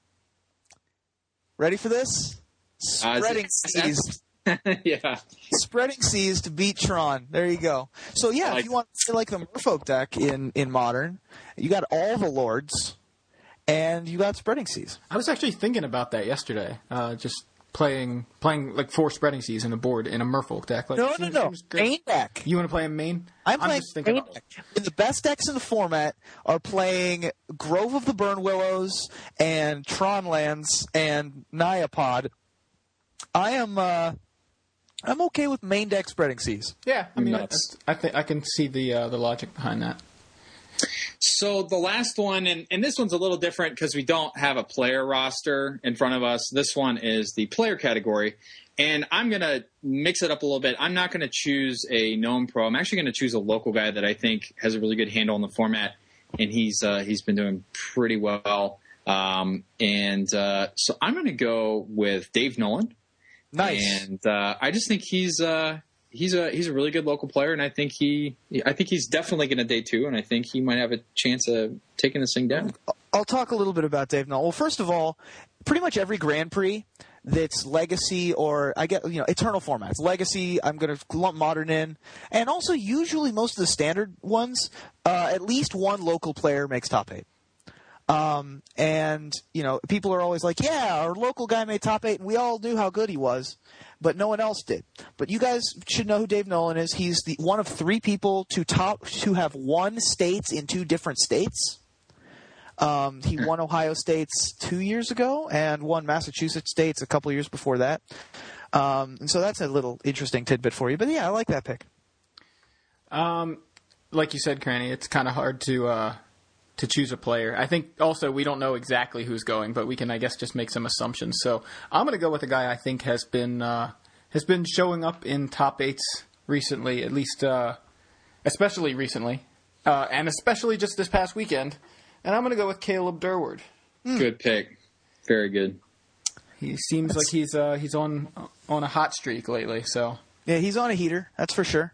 Speaker 1: Ready for this?
Speaker 2: Uh,
Speaker 1: Spreading
Speaker 2: it-
Speaker 1: seas.
Speaker 2: yeah,
Speaker 1: Spreading seas to beat Tron. There you go. So yeah,
Speaker 2: like
Speaker 1: if you want to play like the Merfolk deck in in modern, you got all the lords, and you got Spreading Seas.
Speaker 3: I was actually thinking about that yesterday. Uh, just playing playing like four spreading seas in a board in a Merfolk deck. Like,
Speaker 1: No, no,
Speaker 3: seems-
Speaker 1: no.
Speaker 3: seems great.
Speaker 1: Main deck.
Speaker 3: You want to play in main?
Speaker 1: I'm playing
Speaker 3: just thinking
Speaker 1: main
Speaker 3: about-
Speaker 1: deck. And the best decks in the format are playing Grove of the Burn Willows and Tron Lands and Nyapod. I am uh I'm okay with main deck Spreading Seas.
Speaker 3: Yeah, I mean, I, I think I can see the uh, the logic behind that.
Speaker 2: So the last one, and, and this one's a little different because we don't have a player roster in front of us. This one is the player category. And I'm going to mix it up a little bit. I'm not going to choose a known pro. I'm actually going to choose a local guy that I think has a really good handle on the format. And he's uh, he's been doing pretty well. Um, and uh, so I'm going to go with Dave Nolan.
Speaker 1: Nice.
Speaker 2: And uh, I just think he's uh, he's a he's a really good local player, and I think he I think he's definitely going to day two, and I think he might have a chance of taking this thing down.
Speaker 1: I'll talk a little bit about Dave Null. Well, first of all, pretty much every Grand Prix that's legacy or I get you know eternal formats. Legacy, I'm going to lump modern in, and also usually most of the standard ones, uh, at least one local player makes top eight. Um, and you know, people are always like, "Yeah, our local guy made top eight, and we all knew how good he was." But no one else did. But you guys should know who Dave Nolan is. He's the one of three people to top to have won states in two different states. Um, he won Ohio State's two years ago and won Massachusetts State's a couple years before that. Um, and so that's a little interesting tidbit for you. But yeah, I like that pick.
Speaker 3: Um, like you said, Cranny, it's kind of hard to uh, to choose a player. I think also we don't know exactly who's going, but we can, I guess, just make some assumptions. So I'm going to go with a guy I think has been uh, has been showing up in top eights recently, at least, uh, especially recently, uh, and especially just this past weekend. And I'm going to go with Caleb Durward.
Speaker 2: Good pick, very good.
Speaker 3: He seems like he's uh, he's on on a hot streak lately. So
Speaker 1: Yeah, he's on a heater, that's for sure.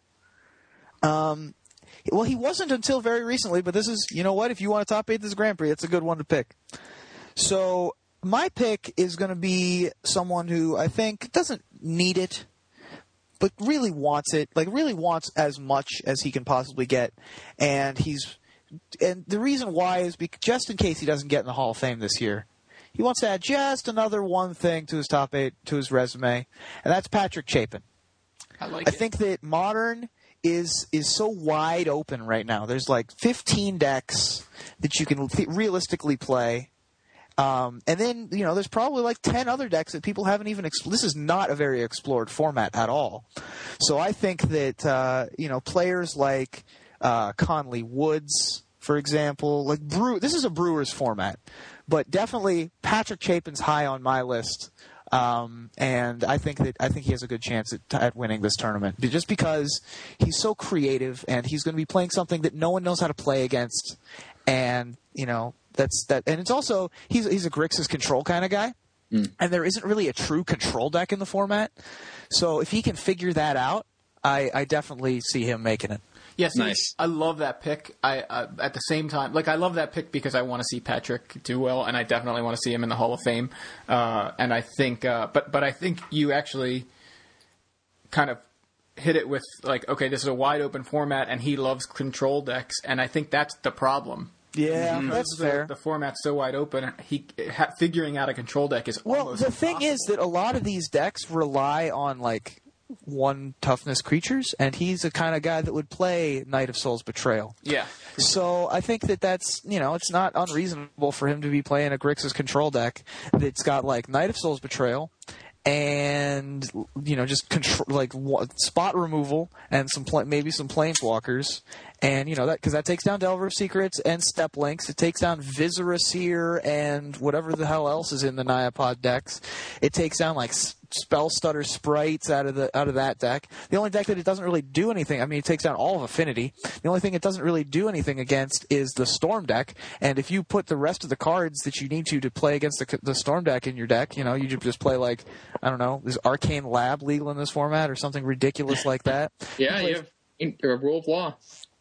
Speaker 1: Um, well, he wasn't until very recently, but this is, you know what? If you want to top eight this Grand Prix, it's a good one to pick. So my pick is going to be someone who I think doesn't need it, but really wants it. Like really wants as much as he can possibly get, and he's. And the reason why is because just in case he doesn't get in the Hall of Fame this year, he wants to add just another one thing to his top eight to his resume, and that's Patrick Chapin.
Speaker 3: I like
Speaker 1: I think that modern is is so wide open right now. There's like 15 decks that you can th- realistically play. Um, and then you know there's probably like 10 other decks that people haven't even ex- this is not a very explored format at all. So I think that uh, you know players like uh, Conley Woods, for example, like Brew this is a Brewers format, but definitely Patrick Chapin's high on my list. Um, and I think that I think he has a good chance at, at winning this tournament, just because he's so creative and he's going to be playing something that no one knows how to play against, and you know that's that. And it's also he's he's a Grixis control kind of guy, and there isn't really a true control deck in the format. So if he can figure that out, I, I definitely see him making it.
Speaker 3: Yes,
Speaker 2: Nice.
Speaker 3: I love that pick. I uh, at the same time, like I love that pick because I want to see Patrick do well, and I definitely want to see him in the Hall of Fame. Uh, and I think, uh, but but I think you actually kind of hit it with like, okay, this is a wide open format, and he loves control decks, and I think that's the problem.
Speaker 1: Yeah,
Speaker 3: Because
Speaker 1: that's
Speaker 3: the,
Speaker 1: fair.
Speaker 3: The format's so wide open. He ha, figuring out a control deck is
Speaker 1: Well,
Speaker 3: almost
Speaker 1: the thing is that a lot of these decks rely on like one toughness creatures, and he's the kind of guy that would play Night of Souls Betrayal.
Speaker 3: yeah,
Speaker 1: So I think that that's you know it's not unreasonable for him to be playing a Grixis control deck that's got like Night of Souls Betrayal and you know just control like spot removal and some pla- maybe some planeswalkers and you know that because that takes down Delver of Secrets and Steppe Lynx. It takes down Viscera and whatever the hell else is in the Nyapod decks. It takes down like Spellstutter sprites out of the out of that deck. The only deck that it doesn't really do anything. I mean, it takes down all of Affinity. The only thing it doesn't really do anything against is the Storm deck. And if you put the rest of the cards that you need to to play against the, the Storm deck in your deck, you know, you just play like I don't know, is Arcane Lab legal in this format or something ridiculous like that?
Speaker 2: Yeah, you have in, a rule of law.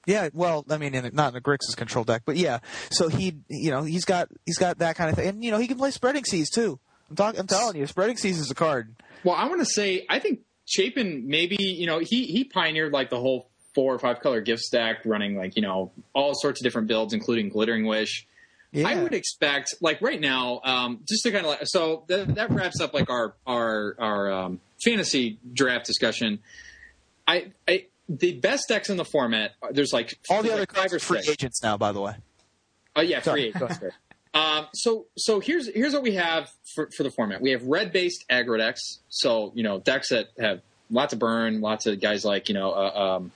Speaker 1: Yeah, well, I mean, in not in a Grixis control deck, but yeah. So he, you know, he's got he's got that kind of thing, and you know, he can play Spreading Seas too. I'm talking, I'm telling you, Spreading Seas is a card.
Speaker 2: Well, I want to say I think Chapin maybe you know he he pioneered like the whole four or five color gift stack, running like you know all sorts of different builds, including Glittering Wish.
Speaker 1: Yeah.
Speaker 2: I would expect like right now, um, just to kind of like so th- that wraps up like our our our um, fantasy draft discussion. I, I the best decks in the format. There's like
Speaker 1: All the other
Speaker 2: like five
Speaker 1: cards are free agents now, by the way.
Speaker 2: Oh yeah,
Speaker 1: Sorry,
Speaker 2: free agents. Um, so so here's here's what we have for, for the format. We have red based aggro decks. So you know decks that have lots of burn, lots of guys like you know uh, um,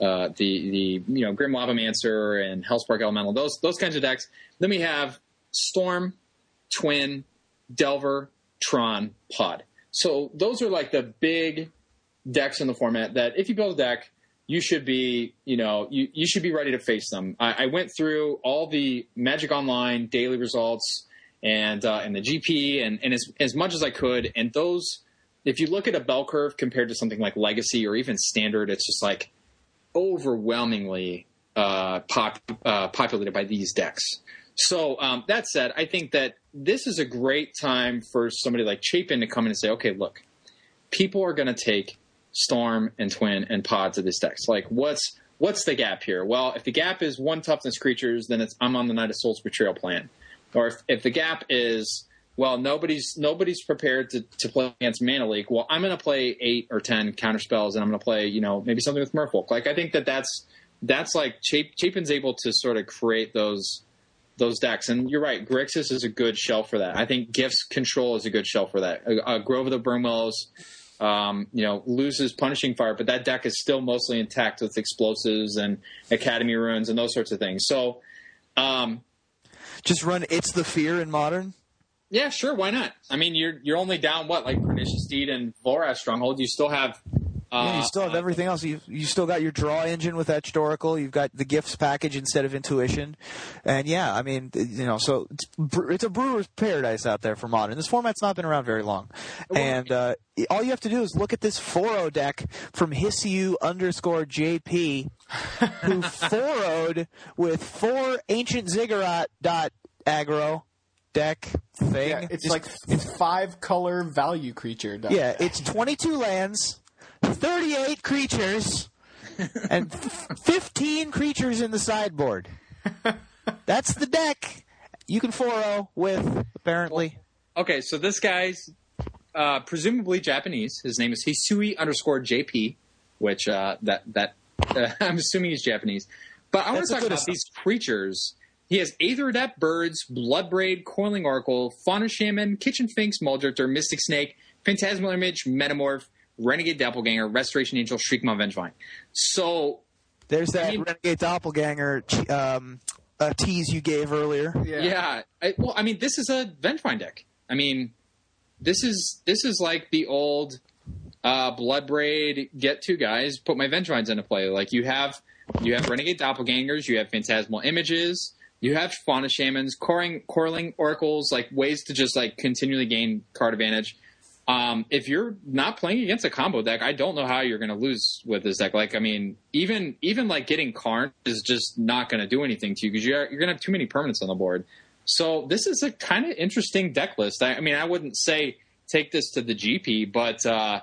Speaker 2: uh, the the you know Grim Lavamancer and Hellspark Elemental. Those those kinds of decks. Then we have Storm, Twin, Delver, Tron, Pod. So those are like the big decks in the format that if you build a deck, you should be, you know, you, you should be ready to face them. I, I went through all the Magic Online daily results and uh, and the GP and, and as as much as I could. And those, if you look at a bell curve compared to something like Legacy or even Standard, it's just like overwhelmingly uh, pop, uh, populated by these decks. So um, that said, I think that this is a great time for somebody like Chapin to come in and say, okay, look, people are going to take Storm and Twin and Pod to this decks. Like, what's what's the gap here? Well, if the gap is one toughness creatures, then it's I'm on the Night of Souls Betrayal plan. Or if, if the gap is well, nobody's nobody's prepared to, to play against Mana Leak. Well, I'm going to play eight or ten counter spells, and I'm going to play you know maybe something with Merfolk. Like I think that that's that's like Chap- Chapin's able to sort of create those those decks. And you're right, Grixis is a good shell for that. I think Gifts Control is a good shell for that. Uh, Grove of the Burnwillows, um, you know, loses Punishing Fire, but that deck is still mostly intact with explosives and Academy Ruins and those sorts of things. So, um,
Speaker 1: Just run It's the Fear in Modern.
Speaker 2: yeah, sure, why not? I mean, you're you're only down what like Pernicious Deed and Volrath's Stronghold. You still have. Uh,
Speaker 1: Yeah, you still have everything else. You you still got your draw engine with Etched Oracle. You've got the gifts package instead of intuition, and yeah, I mean, you know, so it's, it's a brewer's paradise out there for modern. This format's not been around very long, and uh, all you have to do is look at this 4 deck from Hissu underscore JP, who 4 with four ancient ziggurat dot aggro deck thing.
Speaker 3: yeah, it's
Speaker 1: Just-
Speaker 3: like it's five color value creature.
Speaker 1: yeah, it's 22 lands, 38 creatures, and 15 creatures in the sideboard. That's the deck. You can 4 with, apparently.
Speaker 2: Okay, so this guy's uh, presumably Japanese. His name is Hisui underscore JP, which uh, that that uh, I'm assuming he's Japanese. But I want to talk about these creatures. He has Aether Adept Birds, Bloodbraid, Coiling Oracle, Fauna Shaman, Kitchen Finks, Mulldrifter, Mystic Snake, Phantasmal Image, Metamorph, Renegade Doppelganger, Restoration Angel, Shriekmaw Vengevine. So
Speaker 1: There's that
Speaker 2: I mean-
Speaker 1: Renegade Doppelganger um, uh, tease you gave earlier.
Speaker 3: yeah.
Speaker 2: Yeah. I, well, I mean, this is a Vengevine deck. I mean, this is this is like the old uh, Bloodbraid get two guys, put my Vengevines into play. Like you have you have Renegade Doppelgangers, you have Phantasmal Images, you have Fauna Shamans, coring, Corling Oracles, like ways to just like continually gain card advantage. Um, if you're not playing against a combo deck, I don't know how you're going to lose with this deck. Like, I mean, even even like getting Karn is just not going to do anything to you because you're you're going to have too many permanents on the board. So this is a kind of interesting deck list. I, I mean, I wouldn't say take this to the GP, but uh,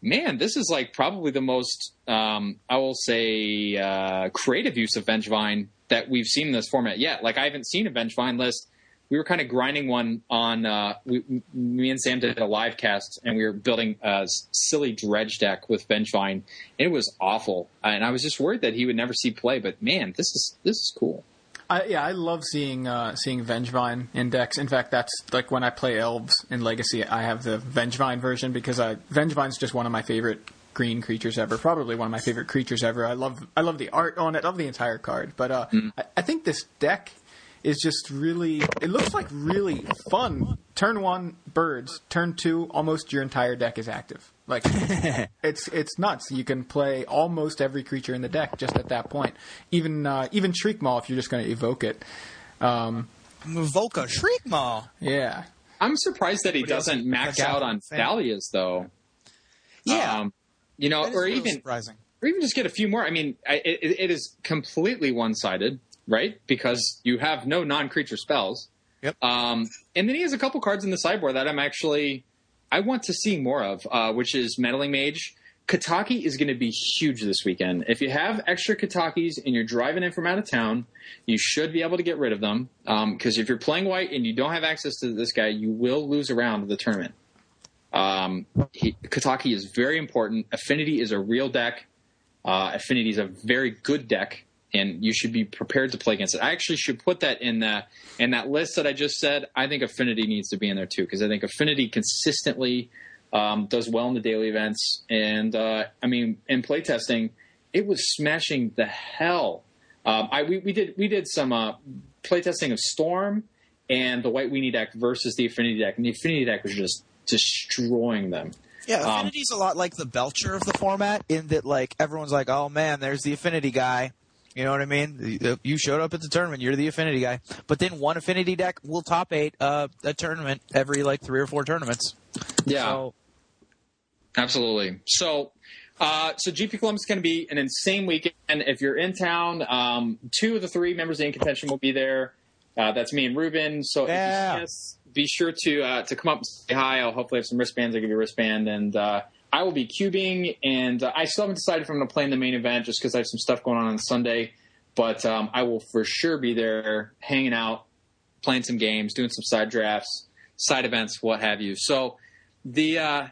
Speaker 2: man, this is like probably the most um, I will say uh, creative use of Vengevine that we've seen in this format yet. Like I haven't seen a Vengevine list. We were kind of grinding one on. Uh, we, me and Sam did a live cast, and we were building a silly dredge deck with Vengevine. It was awful, and I was just worried that he would never see play. But man, this is this is cool.
Speaker 3: I, yeah, I love seeing uh, seeing Vengevine in decks. In fact, that's like when I play Elves in Legacy, I have the Vengevine version because I, Vengevine's just one of my favorite green creatures ever. Probably one of my favorite creatures ever. I love I love the art on it. I love the entire card. But uh, mm. I, I think this deck is just really it looks like really fun. Turn one birds, turn two almost your entire deck is active. Like it's it's nuts. You can play almost every creature in the deck just at that point. Even uh, even Shriekmaw if you're just going to evoke it. Um,
Speaker 1: evoke a Shriekmaw.
Speaker 3: Yeah.
Speaker 2: I'm surprised that he doesn't max out on Dahlias though.
Speaker 1: Yeah. Um,
Speaker 2: you know, or even
Speaker 1: surprising.
Speaker 2: or even just get a few more. I mean, I, it, it is completely one sided right? Because you have no non-creature spells.
Speaker 1: Yep.
Speaker 2: Um, and then he has a couple cards in the sideboard that I'm actually I want to see more of, uh, which is Meddling Mage. Kataki is going to be huge this weekend. If you have extra Katakis and you're driving in from out of town, you should be able to get rid of them. Because um, if you're playing white and you don't have access to this guy, you will lose a round of the tournament. Um, he, Kataki is very important. Affinity is a real deck. Uh, Affinity is a very good deck and you should be prepared to play against it. I actually should put that in that in that list that I just said. I think Affinity needs to be in there too because I think Affinity consistently um, does well in the daily events, and uh, I mean in playtesting, it was smashing the hell. Um, I we, we did we did some uh, playtesting of Storm and the White Weenie deck versus the Affinity deck, and the Affinity deck was just destroying them.
Speaker 1: Yeah, um, Affinity's um, a lot like the Belcher of the format in that like everyone's like, oh man, there's the Affinity guy you know what I mean? You showed up at the tournament. You're the affinity guy. But then one affinity deck will top eight uh, a tournament every like three or four tournaments.
Speaker 2: Yeah, so. absolutely. So, uh, so GP Columbus is going to be an insane weekend. If you're in town, um, two of the three members of the contention will be there. Uh, that's me and Ruben. So
Speaker 1: yeah.
Speaker 2: be sure to uh, to come up and say hi. I'll hopefully have some wristbands. I'll give you a wristband and. I will be cubing, and uh, I still haven't decided if I'm going to play in the main event just because I have some stuff going on on Sunday. But um, I will for sure be there, hanging out, playing some games, doing some side drafts, side events, what have you. So, the uh,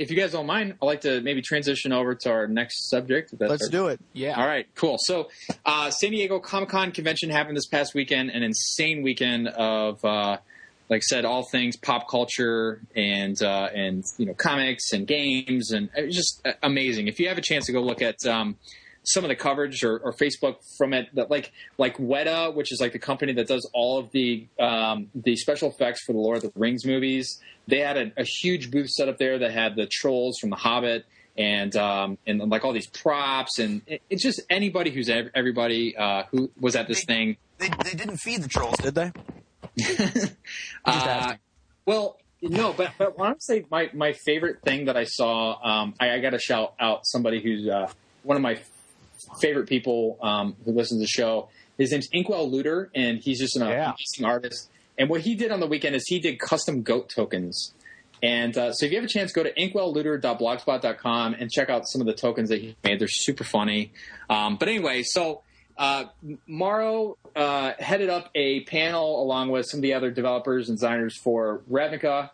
Speaker 2: if you guys don't mind, I'd like to maybe transition over to our next subject.
Speaker 1: Let's do it.
Speaker 3: Yeah.
Speaker 2: All right. Cool. So, uh, San Diego Comic Con convention happened this past weekend. An insane weekend of uh, like said, all things pop culture and uh, and you know comics and games and it was just amazing. If you have a chance to go look at um, some of the coverage or, or, Facebook from it, that like like Weta, which is like the company that does all of the um, the special effects for the Lord of the Rings movies, they had a, a huge booth set up there that had the trolls from The Hobbit and um, and like all these props and it, it's just anybody who's everybody uh, who was at this
Speaker 1: they,
Speaker 2: thing.
Speaker 1: They, they didn't feed the trolls, did they?
Speaker 2: Uh, well, no, but but I want to say my my favorite thing that I saw. Um, I, I got to shout out somebody who's uh, one of my favorite people um, who listens to the show. His name's Inkwell Looter, and he's just an yeah. amazing artist. And what he did on the weekend is he did custom goat tokens. And uh, so if you have a chance, go to inkwelllooter.blogspot.com and check out some of the tokens that he made. They're super funny. Um, but anyway, so uh, Maro uh, headed up a panel along with some of the other developers and designers for Ravnica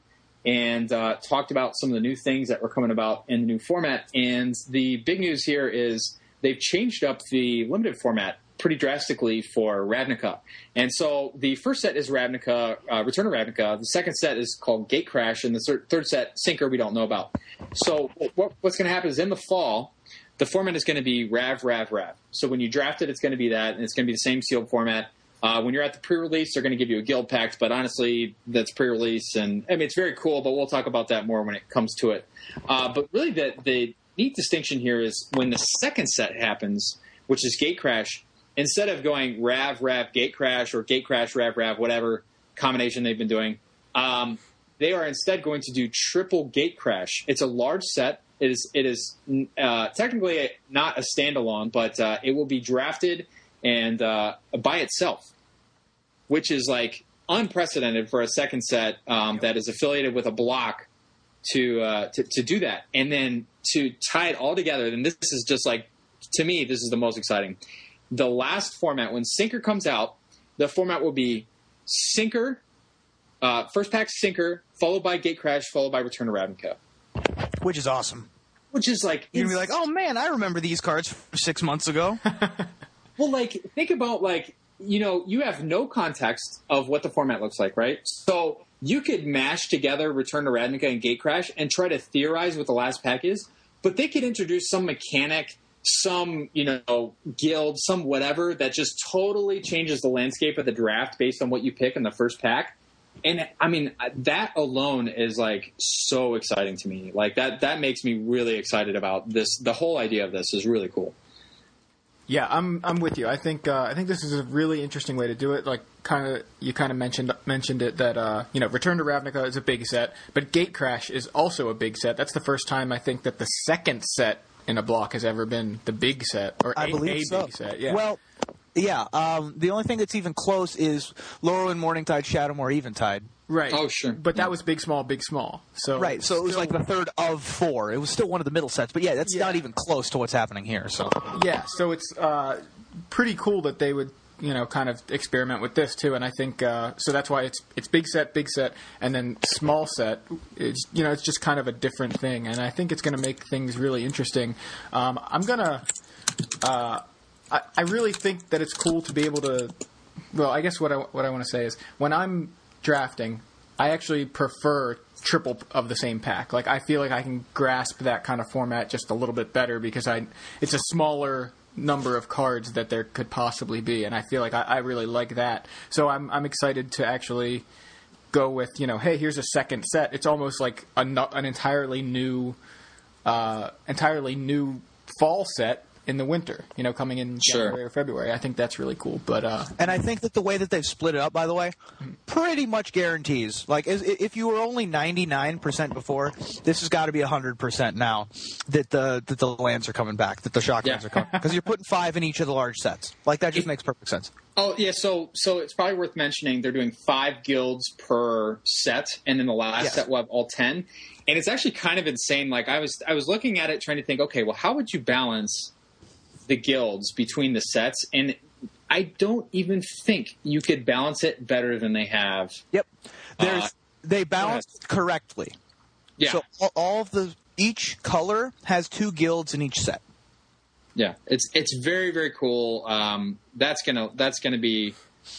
Speaker 2: and uh, talked about some of the new things that were coming about in the new format. And the big news here is they've changed up the limited format pretty drastically for Ravnica. And so the first set is Ravnica, uh, Return of Ravnica. The second set is called Gatecrash, and the third set, Sinker, we don't know about. So what, what's going to happen is in the fall, the format is going to be Rav, Rav, Rav. So when you draft it, it's going to be that, and it's going to be the same sealed format. Uh, when you're at the pre-release, they're going to give you a guild pact, but honestly, that's pre-release, and I mean it's very cool. But we'll talk about that more when it comes to it. Uh, but really, the the neat distinction here is when the second set happens, which is Gatecrash. Instead of going Rav, Rav, Gatecrash, or Gatecrash, Rav, Rav, whatever combination they've been doing, um, they are instead going to do triple Gatecrash. It's a large set. It is it is uh, technically not a standalone, but uh, it will be drafted and uh, by itself, which is like unprecedented for a second set um, that is affiliated with a block to, uh, to to do that, and then to tie it all together. Then this is just like to me, this is the most exciting. the last format when Sinker comes out, the format will be Sinker, uh, first pack Sinker, followed by Gatecrash, followed by Return to Ravnica,
Speaker 1: which is awesome.
Speaker 2: Which is like
Speaker 1: You're gonna be like, oh man, I remember these cards from six months ago.
Speaker 2: Well, like think about like you know you have no context of what the format looks like, right? So you could mash together Return to Ravnica and Gatecrash and try to theorize what the last pack is, but they could introduce some mechanic, some you know guild, some whatever that just totally changes the landscape of the draft based on what you pick in the first pack. And I mean that alone is like so exciting to me. Like that that makes me really excited about this. The whole idea of this is really cool.
Speaker 3: Yeah, I'm I'm with you. I think uh, I think this is a really interesting way to do it. Like kind of you kind of mentioned mentioned it that uh, you know Return to Ravnica is a big set, but Gatecrash is also a big set. That's the first time I think that the second set in a block has ever been the big set or
Speaker 1: I
Speaker 3: a,
Speaker 1: believe
Speaker 3: a
Speaker 1: so.
Speaker 3: big set. Yeah.
Speaker 1: Well, yeah. Um, the only thing that's even close is Lorwyn and Morningtide, Shadowmoor, Eventide.
Speaker 3: right.
Speaker 2: Oh, sure.
Speaker 3: But that was big, small, big, small. So
Speaker 1: Right, so it was
Speaker 3: still-
Speaker 1: like the third of four. It was still one of the middle sets, but yeah, that's
Speaker 3: Yeah.
Speaker 1: not even close to what's happening here. So
Speaker 3: Yeah, so it's uh, pretty cool that they would, you know, kind of experiment with this too. And I think uh, so that's why it's it's big set, big set, and then small set. It's you know it's just kind of a different thing, and I think it's going to make things really interesting. Um, I'm gonna. Uh, I, I really think that it's cool to be able to. Well, I guess what I what I want to say is when I'm drafting, I actually prefer triple of the same pack. Like I feel like I can grasp that kind of format just a little bit better because I it's a smaller number of cards that there could possibly be, and I feel like I, I really like that. So I'm I'm excited to actually go with you know, hey, here's a second set. It's almost like a, an entirely new, uh, entirely new fall set in the winter. You know, coming in
Speaker 2: Sure.
Speaker 3: January or February. I think that's really cool. But uh,
Speaker 1: And I think that the way that they've split it up, by the way, pretty much guarantees. Like, is- if you were only ninety nine percent before, this has got to be hundred percent now that the that the lands are coming back, that the shock
Speaker 2: Yeah.
Speaker 1: lands are coming, because you're putting five in each of the large sets. Like that just
Speaker 2: It-
Speaker 1: makes perfect sense.
Speaker 2: Oh yeah, so so it's probably worth mentioning they're doing five guilds per set, and then the last
Speaker 1: Yes.
Speaker 2: set will have all ten. And it's actually kind of insane. Like I was I was looking at it trying to think, okay, well, how would you balance the guilds between the sets? And I don't even think you could balance it better than they have.
Speaker 1: Yep, there's
Speaker 2: Uh,
Speaker 1: they balanced correctly.
Speaker 2: Yeah,
Speaker 1: So all, all of the each color has two guilds in each set.
Speaker 2: yeah, it's it's very very cool. Um, that's gonna that's gonna be.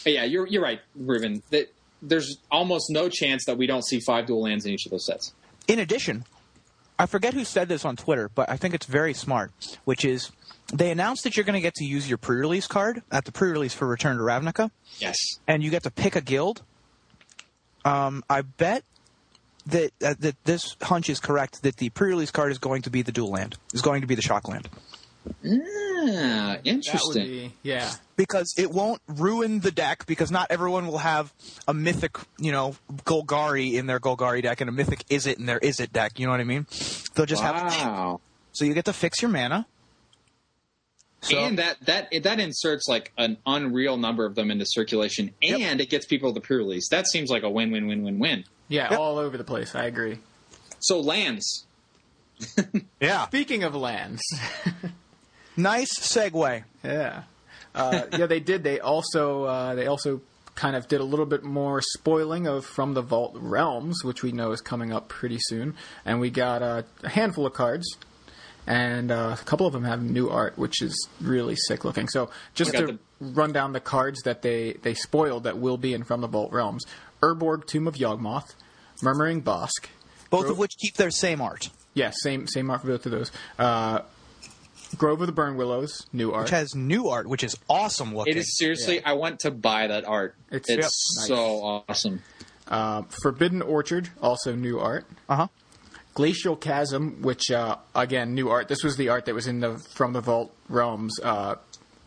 Speaker 2: Yeah, you're you're right, Ruben. That there's almost no chance that we don't see five dual lands in each of those sets.
Speaker 1: In addition, I forget who said this on Twitter, but I think it's very smart, which is they announced that you're going to get to use your pre-release card at the pre-release for Return to Ravnica,
Speaker 2: Yes.
Speaker 1: and you get to pick a guild. Um, I bet that uh, that this hunch is correct. That the pre-release card is going to be the dual land, is going to be the shock land,
Speaker 2: Ah,
Speaker 3: that would
Speaker 2: interesting.
Speaker 3: be yeah.
Speaker 1: because it won't ruin the deck. Because not everyone will have a mythic, you know, Golgari in their Golgari deck and a mythic Izzet in their Izzet deck. You know what I mean? They'll just have
Speaker 2: wow.
Speaker 1: so you get to fix your mana. So,
Speaker 2: and that that that inserts like an unreal number of them into circulation, and it gets people the pre-release. That seems like a win-win-win-win-win.
Speaker 3: Yeah,
Speaker 1: Yep.
Speaker 3: all over the place. I agree.
Speaker 2: So lands.
Speaker 1: yeah,
Speaker 3: Speaking of lands,
Speaker 1: nice segue.
Speaker 3: yeah, uh, yeah, they did. They also uh, they also kind of did a little bit more spoiling of From the Vault Realms, which we know is coming up pretty soon, and we got uh, a handful of cards. And uh, a couple of them have new art, which is really sick looking. So, just
Speaker 2: We got
Speaker 3: to run down the cards that they, they spoiled that will be in From the Vault Realms: Urborg, Tomb of Yawgmoth, Murmuring Bosk,
Speaker 1: Both
Speaker 3: Gro-
Speaker 1: of which keep their same art,
Speaker 3: Yeah, same same art for both of those. Uh, Grove of the Burnwillows, new art.
Speaker 1: which has new art, which is awesome looking.
Speaker 2: It is seriously. I want to buy that art.
Speaker 3: It's-
Speaker 2: It's,
Speaker 3: yep.
Speaker 2: so awesome.
Speaker 3: Uh, Forbidden Orchard, also new art.
Speaker 1: Uh huh.
Speaker 3: Glacial Chasm, which uh, again new art. This was the art that was in the From the Vault Realms uh,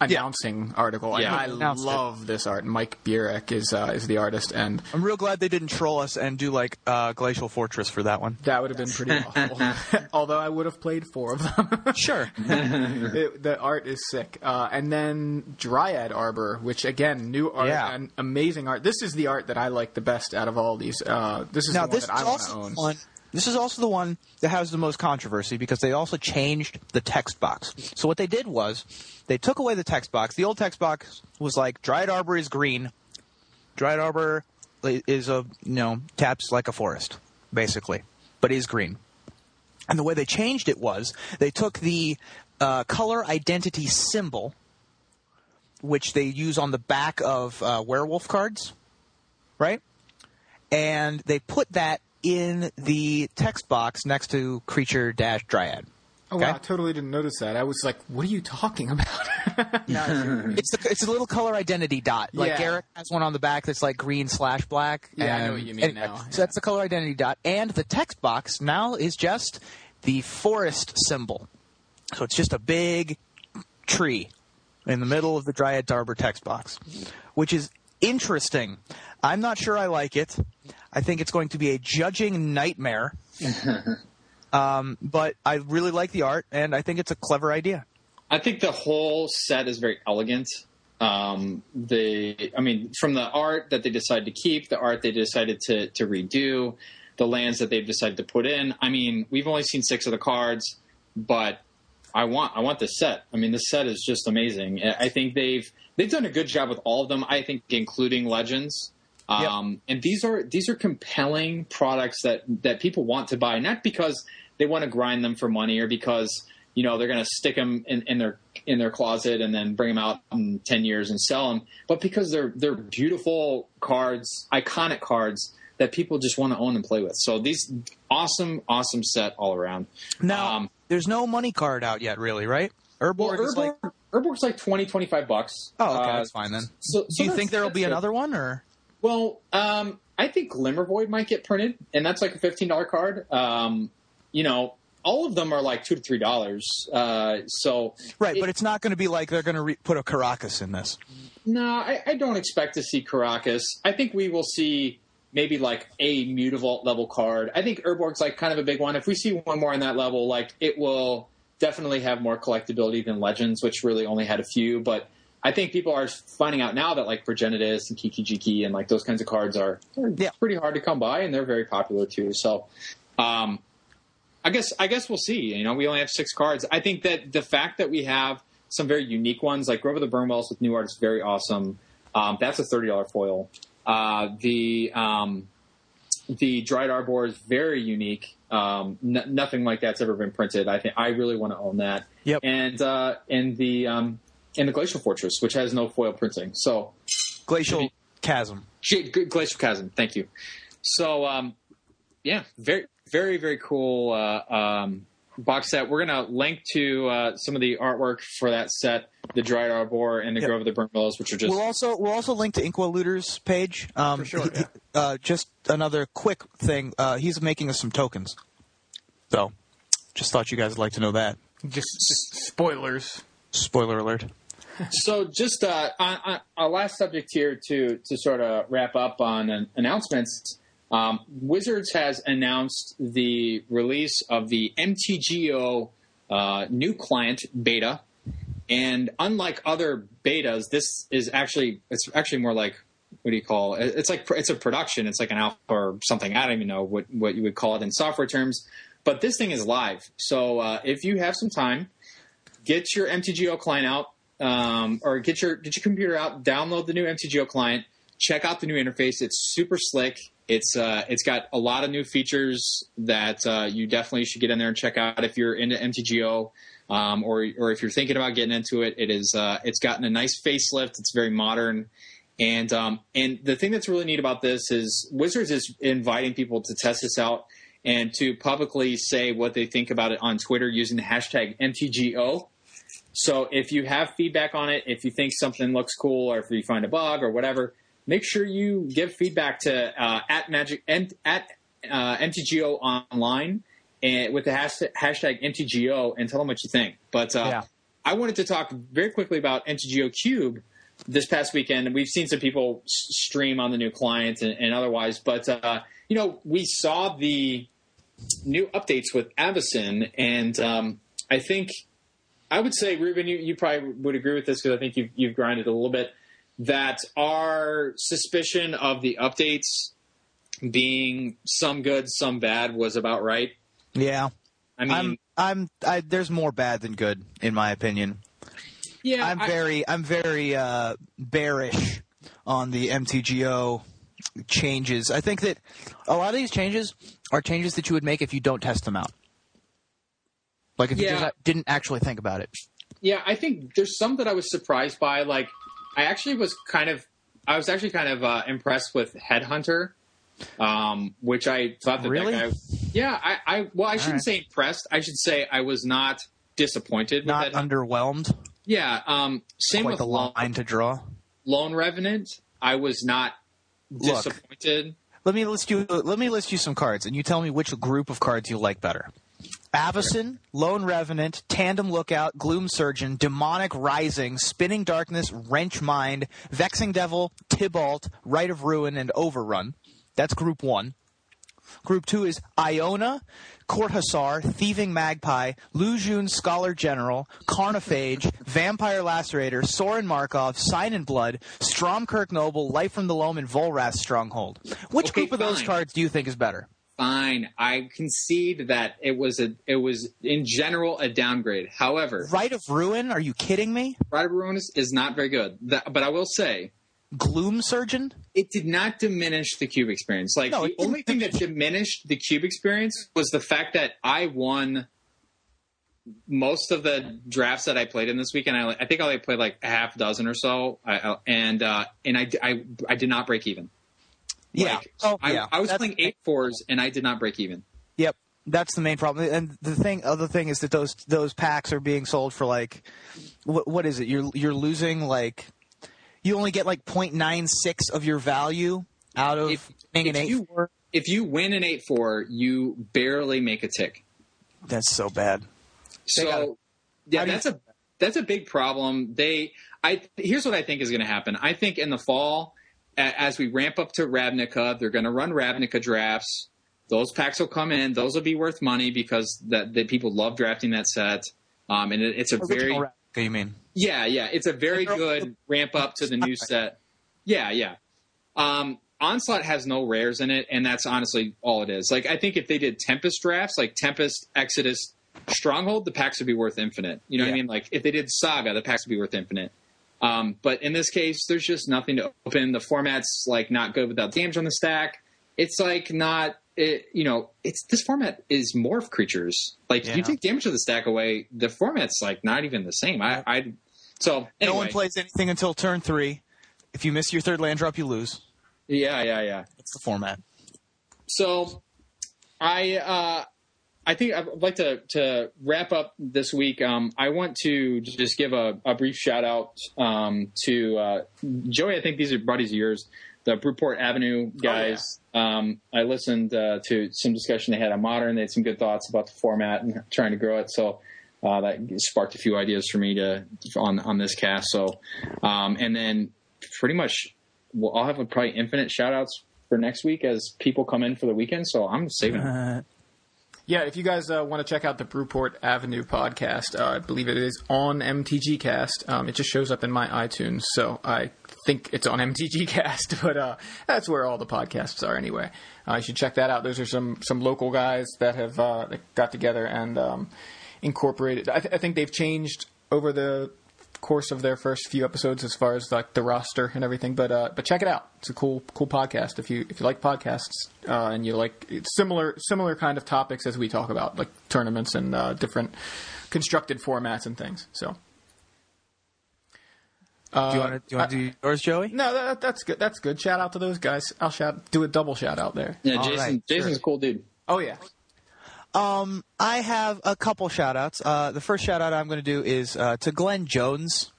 Speaker 3: announcing article.
Speaker 2: Yeah.
Speaker 3: I
Speaker 1: Announced it.
Speaker 3: love this art. Mike Bierek is uh, is the artist, and
Speaker 1: I'm real glad they didn't troll us and do like uh, Glacial Fortress for that one.
Speaker 3: that would have been pretty awful. Although I would have played four of them.
Speaker 1: Sure.
Speaker 3: It- the art is sick. Uh, and then Dryad Arbor, which again, new art
Speaker 1: Yeah.
Speaker 3: and amazing art. This is the art that I like the best out of all these. Uh, this is
Speaker 1: now
Speaker 3: the one
Speaker 1: this
Speaker 3: that I want to
Speaker 1: also
Speaker 3: own.
Speaker 1: one this is also the one that has the most controversy because they also changed the text box. So what they did was they took away the text box. The old text box was like Dryad Arbor is green. Dryad Arbor is a you know taps like a forest basically, but is green. And the way they changed it was they took the uh, color identity symbol, which they use on the back of uh, werewolf cards, right? And they put that in the text box next to creature dash dryad.
Speaker 3: Oh
Speaker 1: Okay.
Speaker 3: wow, I totally didn't notice that. I was like, "What are you talking about?"
Speaker 1: It's the it's a little color identity dot. Like
Speaker 3: Yeah.
Speaker 1: Garruk has one on the back that's like green slash black.
Speaker 3: Yeah, I know what you mean
Speaker 1: anyway,
Speaker 3: now.
Speaker 1: So that's the color identity dot, and the text box now is just the forest symbol. So it's just a big tree in the middle of the Dryad Arbor text box, which is interesting. I'm not sure I like it. I think it's going to be a judging nightmare. um, but I really like the art, and I think it's a clever idea.
Speaker 2: I think the whole set is very elegant. Um, the, I mean, from the art that they decided to keep, the art they decided to to redo, the lands that they've decided to put in. I mean, we've only seen six of the cards, but I want I want this set. I mean, this set is just amazing. I I think they've they've done a good job with all of them. I think, including Legends. Um, And these are these are compelling products that that people want to buy, not because they want to grind them for money or because you know they're going to stick them in, in their in their closet and then bring them out in ten years and sell them, but because they're they're beautiful cards, iconic cards that people just want to own and play with. So these awesome, awesome set all around.
Speaker 1: Now,
Speaker 2: Um,
Speaker 1: there's no money card out yet, really, right? Urborg
Speaker 2: Well,
Speaker 1: is like.
Speaker 2: Urborg's like 20, 25 bucks.
Speaker 1: Oh, okay,
Speaker 2: Uh,
Speaker 1: that's fine then.
Speaker 2: So, so
Speaker 1: Do you think there'll be another one, or
Speaker 2: Well, um, I think Glimmervoid might get printed, and that's like a fifteen dollar card. Um, you know, all of them are like two to three dollars. Uh, so
Speaker 1: right?
Speaker 2: it-
Speaker 1: but it's not going to be like they're going to re- put a Karakas in this.
Speaker 2: no, I, I don't expect to see Karakas. I think we will see maybe like a Mutavault level card. I think Urborg's like kind of a big one. If we see one more on that level, like it will definitely have more collectability than Legends, which really only had a few. But I think people are finding out now that like Progenitus and Kiki Jiki and like those kinds of cards are
Speaker 1: Yeah.
Speaker 2: pretty hard to come by and they're very popular too. So um, I guess I guess we'll see. You know, we only have six cards. I think that the fact that we have some very unique ones, like Grove of the Burnwillows with new art, is very awesome. Um, that's a thirty dollar foil. Uh, the um, the Dryad Arbor is very unique. Um, n- nothing like that's ever been printed. I think I really want to own that.
Speaker 1: Yep.
Speaker 2: And uh, and the um, and the Glacial Fortress, which has no foil printing. So
Speaker 1: Glacial
Speaker 2: Maybe-
Speaker 1: Chasm.
Speaker 2: G- G- Glacial Chasm. Thank you. So, um, yeah, very, very, very cool uh, um, box set. We're gonna link to uh, some of the artwork for that set, the Dryad Arbor and the
Speaker 1: Yep.
Speaker 2: Grove of the Burnwillows, which are just
Speaker 1: We'll also we'll also link to Inkwell Looter's page. Um,
Speaker 3: For sure,
Speaker 1: he-
Speaker 3: yeah.
Speaker 1: uh, just another quick thing. Uh, he's making us some tokens. So, just thought you guys would like to know that.
Speaker 3: just, just spoilers.
Speaker 1: Spoiler alert.
Speaker 2: so just uh, on, on last subject here to to sort of wrap up on an announcements. Um, Wizards has announced the release of the MTGO uh, new client beta, and unlike other betas, this is actually it's actually more like what do you call it? It's like it's a production. It's like an alpha or something. I don't even know what what you would call it in software terms. But this thing is live. So uh, if you have some time, get your MTGO client out, um, or get your get your computer out, download the new MTGO client, check out the new interface. It's super slick. It's uh, it's got a lot of new features that uh, you definitely should get in there and check out if you're into MTGO. Um, or, or if you're thinking about getting into it, it is uh, it's gotten a nice facelift. It's very modern, and um, and the thing that's really neat about this is Wizards is inviting people to test this out and to publicly say what they think about it on Twitter using the hashtag MTGO. So if you have feedback on it, if you think something looks cool, or if you find a bug or whatever, make sure you give feedback to uh, at magic and at uh, MTGO online and with the hashtag, hashtag MTGO and tell them what you think. But uh,
Speaker 1: Yeah.
Speaker 2: I wanted to talk very quickly about MTGO Cube this past weekend, and we've seen some people stream on the new client and, and otherwise. But uh, you know, we saw the new updates with Avacyn, and um, I think I would say, Ruben, you, you probably would agree with this because I think you've, you've grinded a little bit. That our suspicion of the updates being some good, some bad was about right.
Speaker 1: Yeah,
Speaker 2: I mean,
Speaker 1: I'm. I'm. I, there's more bad than good, in my opinion.
Speaker 2: yeah,
Speaker 1: I'm
Speaker 2: I-
Speaker 1: very. I'm very uh, bearish on the MTGO changes. I think that a lot of these changes are changes that you would make if you don't test them out. Like if you just didn't actually think about it.
Speaker 2: Yeah, I think there's some that I was surprised by. Like, I actually was kind of, I was actually kind of uh, impressed with Headhunter, um, which I thought that
Speaker 1: Really?
Speaker 2: that guy. Yeah, I, I well, I shouldn't
Speaker 1: right.
Speaker 2: say impressed. I should say I was not disappointed.
Speaker 1: Not underwhelmed.
Speaker 2: yeah, um, same
Speaker 1: Quite
Speaker 2: with
Speaker 1: the
Speaker 2: Lone,
Speaker 1: line to draw.
Speaker 2: Lone Revenant. I was not
Speaker 1: Look.
Speaker 2: disappointed.
Speaker 1: Let me list you. Let me list you some cards, and you tell me which group of cards you like better. Avacyn, Lone Revenant, Tandem Lookout, Gloom Surgeon, Demonic Rising, Spinning Darkness, Wrench Mind, Vexing Devil, Tibalt, Rite of Ruin, and Overrun. That's Group One. Group Two is Iona, Court Hussar, Thieving Magpie, Lu Xun Scholar General, Carnophage, Vampire Lacerator, Sorin Markov, Sign in Blood, Stromkirk Noble, Life from the Loam, and Volrath Stronghold. Which
Speaker 2: Okay,
Speaker 1: group of those cards do you think is better?
Speaker 2: Fine, I concede that it was a, it was in general a downgrade. However,
Speaker 1: Rite of Ruin? Are you kidding me?
Speaker 2: Rite of Ruin is, is not very good. That, but I will say,
Speaker 1: Gloom Surgeon?
Speaker 2: it did not diminish the cube experience. Like
Speaker 1: No,
Speaker 2: the
Speaker 1: didn't.
Speaker 2: only thing that diminished the cube experience was the fact that I won most of the drafts that I played in this weekend. I, I think I only played like a half dozen or so, I, I, and uh, and I, I I did not break even.
Speaker 1: Yeah.
Speaker 2: Like,
Speaker 1: oh,
Speaker 2: I,
Speaker 1: yeah.
Speaker 2: I was
Speaker 1: That's-
Speaker 2: playing eight fours and I did not break even.
Speaker 1: Yep. That's the main problem. And the thing, other thing is that those those packs are being sold for like, what what is it? You're you're losing like, you only get like 0.96 of your value out of
Speaker 2: If- if
Speaker 1: eight
Speaker 2: you-
Speaker 1: four.
Speaker 2: If you win an eight four, you barely make a tick.
Speaker 1: That's so bad. They gotta-
Speaker 2: So yeah,
Speaker 1: do you-
Speaker 2: that's a that's a big problem. They I here's what I think is going to happen. I think in the fall, as we ramp up to Ravnica, they're going to run Ravnica drafts. Those packs will come in. Those will be worth money because that the people love drafting that set. Um, and it, it's a very
Speaker 1: Original Ravnica, you mean?
Speaker 2: yeah, yeah. It's a very good ramp up to the new set. Yeah, yeah. Um, Onslaught has no rares in it, and that's honestly all it is. Like, I think if they did Tempest drafts, like Tempest, Exodus, Stronghold, the packs would be worth infinite. You know what I mean? Like, if they did Saga, the packs would be worth infinite. Um, but in this case, there's just nothing to open. The format's like not good without damage on the stack. It's like not, it, you know, it's this format is morph creatures. Like, if you take damage to the stack away, the format's like not even the same. I, I, so
Speaker 1: No one plays anything until turn three. If you miss your third land drop, you lose.
Speaker 2: Yeah, yeah, yeah.
Speaker 1: That's the format.
Speaker 2: So, I uh, I think I'd like to to wrap up this week. Um, I want to just give a, a brief shout out um, to uh, Joey. I think these are buddies of yours, the Brewport Avenue guys. um, I listened uh, to some discussion they had on Modern. They had some good thoughts about the format and trying to grow it. So. Uh, that sparked a few ideas for me to on on this cast. So, um, and then pretty much well, I'll have a probably infinite shout outs for next week as people come in for the weekend. So I'm saving them.
Speaker 3: Yeah, if you guys uh, want to check out the Brewport Avenue podcast, uh, I believe it is on MTG Cast. Um, it just shows up in my iTunes, so I think it's on MTG Cast, but uh, that's where all the podcasts are anyway. Uh, you should check that out. Those are some some local guys that have uh, got together and um, incorporated. I, th- I think they've changed over the course of their first few episodes as far as like the roster and everything. But uh, but check it out. It's a cool cool podcast. If you if you like podcasts uh, and you like it's similar similar kind of topics as we talk about, like tournaments and uh, different constructed formats and things. So. Uh,
Speaker 1: do you want to do, you want to do yours, Joey?
Speaker 3: No, that, that's good. That's good. Shout out to those guys. I'll shout do a double shout out there.
Speaker 2: Yeah,
Speaker 1: All
Speaker 2: Jason.
Speaker 1: right,
Speaker 2: Jason's
Speaker 1: sure.
Speaker 2: a cool dude.
Speaker 3: Oh yeah.
Speaker 1: Um, I have a couple shout outs. Uh, the first shout out I'm going to do is uh, to Glenn Jones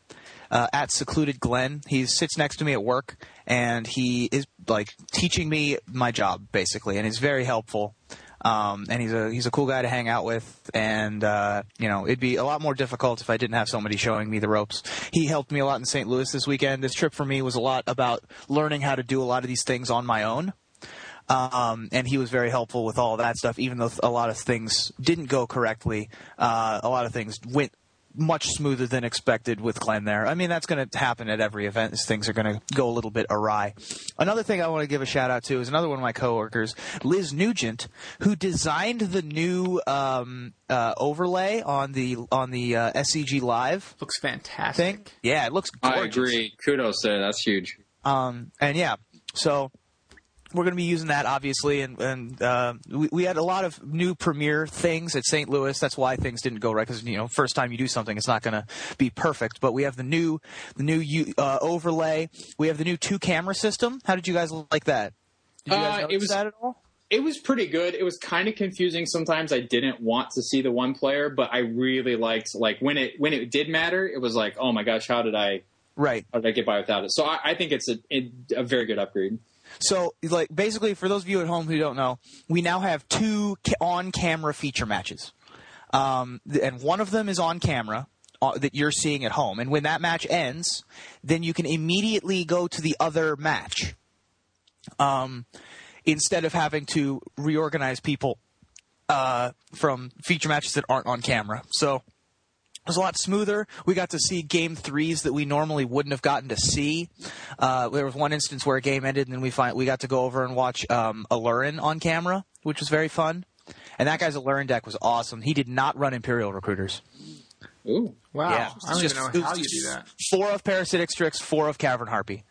Speaker 1: uh, at Secluded Glenn. He sits next to me at work, and he is like teaching me my job basically, and he's very helpful. Um, and he's a he's a cool guy to hang out with, and uh, you know it'd be a lot more difficult if I didn't have somebody showing me the ropes. He helped me a lot in St. Louis this weekend. This trip for me was a lot about learning how to do a lot of these things on my own um, and he was very helpful with all that stuff. Even though a lot of things didn't go correctly, uh, a lot of things went much smoother than expected with Glenn there. I mean, that's going to happen at every event. As things are going to go a little bit awry. Another thing I want to give a shout out to is another one of my coworkers, Liz Nugent, who designed the new um, uh, overlay on the on the uh, SCG Live
Speaker 3: Looks fantastic.
Speaker 1: thing. Yeah, it looks gorgeous.
Speaker 2: I agree. Kudos there. That's huge.
Speaker 1: Um, and yeah, so we're going to be using that obviously, and and uh, we, we had a lot of new premiere things at St. Louis. That's why things didn't go right because you know first time you do something, it's not going to be perfect. But we have the new the new uh, overlay. We have the new two camera system. How did you guys like that? Did you guys
Speaker 2: Uh, it was-
Speaker 1: that at all?
Speaker 2: It was pretty good. It was kind of confusing sometimes. I didn't want to see the one player, but I really liked like when it when it did matter. It was like, oh my gosh, how did I
Speaker 1: Right.
Speaker 2: how did I get by without it? So I, I think it's a a very good upgrade.
Speaker 1: So, like, basically, for those of you at home who don't know, we now have two ca- on-camera feature matches, um, th- and one of them is on camera uh, that you're seeing at home. And when that match ends, then you can immediately go to the other match, um, instead of having to reorganize people uh, from feature matches that aren't on camera. So was a lot smoother. We got to see game threes that we normally wouldn't have gotten to see. Uh, there was one instance where a game ended, and then we find we got to go over and watch um, Aluren on camera, which was very fun. And that guy's Aluren deck was awesome. He did not run Imperial Recruiters.
Speaker 2: Ooh,
Speaker 3: Wow.
Speaker 1: yeah,
Speaker 3: I don't
Speaker 1: Just-
Speaker 3: even know how you do that.
Speaker 1: Four of Parasitic Strix, four of Cavern Harpy.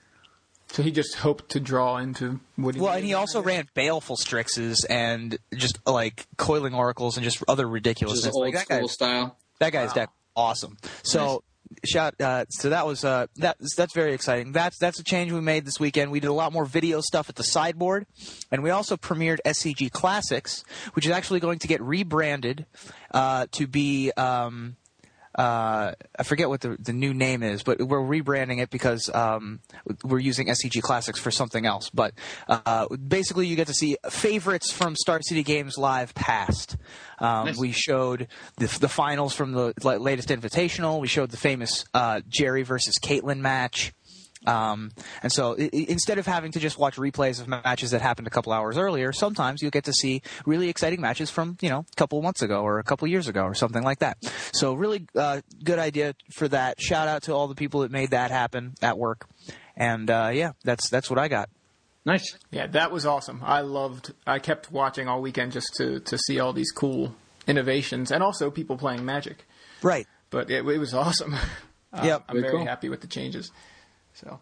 Speaker 3: So he just hoped to draw into what he
Speaker 1: Well, and he also ran Baleful Strixes and just like Coiling Oracles and just other ridiculousness.
Speaker 2: just old
Speaker 1: Like, that
Speaker 2: school
Speaker 1: guy-
Speaker 2: style.
Speaker 1: That guy's
Speaker 3: Wow.
Speaker 1: deck awesome. So shout uh, so that was uh, that that's very exciting. That's that's a change we made this weekend. We did a lot more video stuff at the sideboard, and we also premiered SCG Classics, which is actually going to get rebranded uh, to be. Um, uh, I forget what the, the new name is, but we're rebranding it because um, we're using SCG Classics for something else. But uh, basically, you get to see favorites from Star City Games Live past. Um,
Speaker 2: Nice.
Speaker 1: We showed the, the finals from the latest Invitational. We showed the famous uh, Jerry versus Caitlyn match. Um, and so i- i- instead of having to just watch replays of matches that happened a couple hours earlier, sometimes you get to see really exciting matches from, you know, a couple months ago or a couple years ago or something like that. So really uh, good idea for that. Shout out to all the people that made that happen at work. And uh, yeah, that's that's what I got.
Speaker 2: Nice.
Speaker 3: Yeah, that was awesome. I loved. I kept watching all weekend just to to see all these cool innovations and also people playing Magic.
Speaker 1: Right.
Speaker 3: But it, it was awesome. Uh,
Speaker 1: Yep.
Speaker 3: I'm
Speaker 2: Very
Speaker 3: very
Speaker 2: cool.
Speaker 3: happy with the changes. So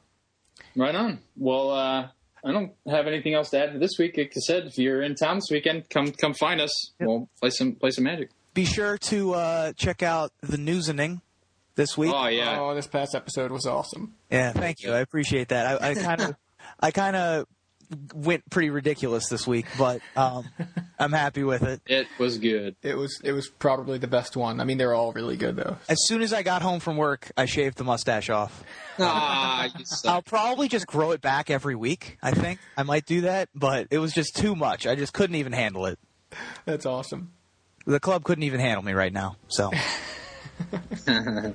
Speaker 2: Right on. Well, uh, I don't have anything else to add for this week. Like I said, if you're in town this weekend, come come find us. We'll play some play some magic.
Speaker 1: Be sure to uh, check out the newsening this week.
Speaker 2: Oh yeah.
Speaker 3: oh, this past episode was awesome.
Speaker 1: Yeah, thank you. I appreciate that. I kind of, I kind of went pretty ridiculous this week, but um, I'm happy with it.
Speaker 2: It was good.
Speaker 3: It was it was probably the best one. I mean, they're all really good though.
Speaker 1: As soon as I got home from work, I shaved the mustache off.
Speaker 2: Ah, you
Speaker 1: I'll probably just grow it back every week. I think I might do that, but it was just too much. I just couldn't even handle it.
Speaker 3: That's awesome.
Speaker 1: The club couldn't even handle me right now. So,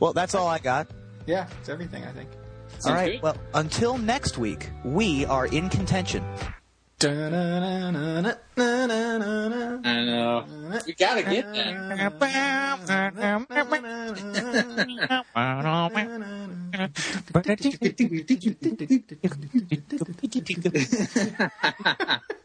Speaker 1: well, that's all I got.
Speaker 3: Yeah, it's everything. I think.
Speaker 1: All right.
Speaker 2: good.
Speaker 1: Well, until next week, we are in contention.
Speaker 2: I know. We gotta get that.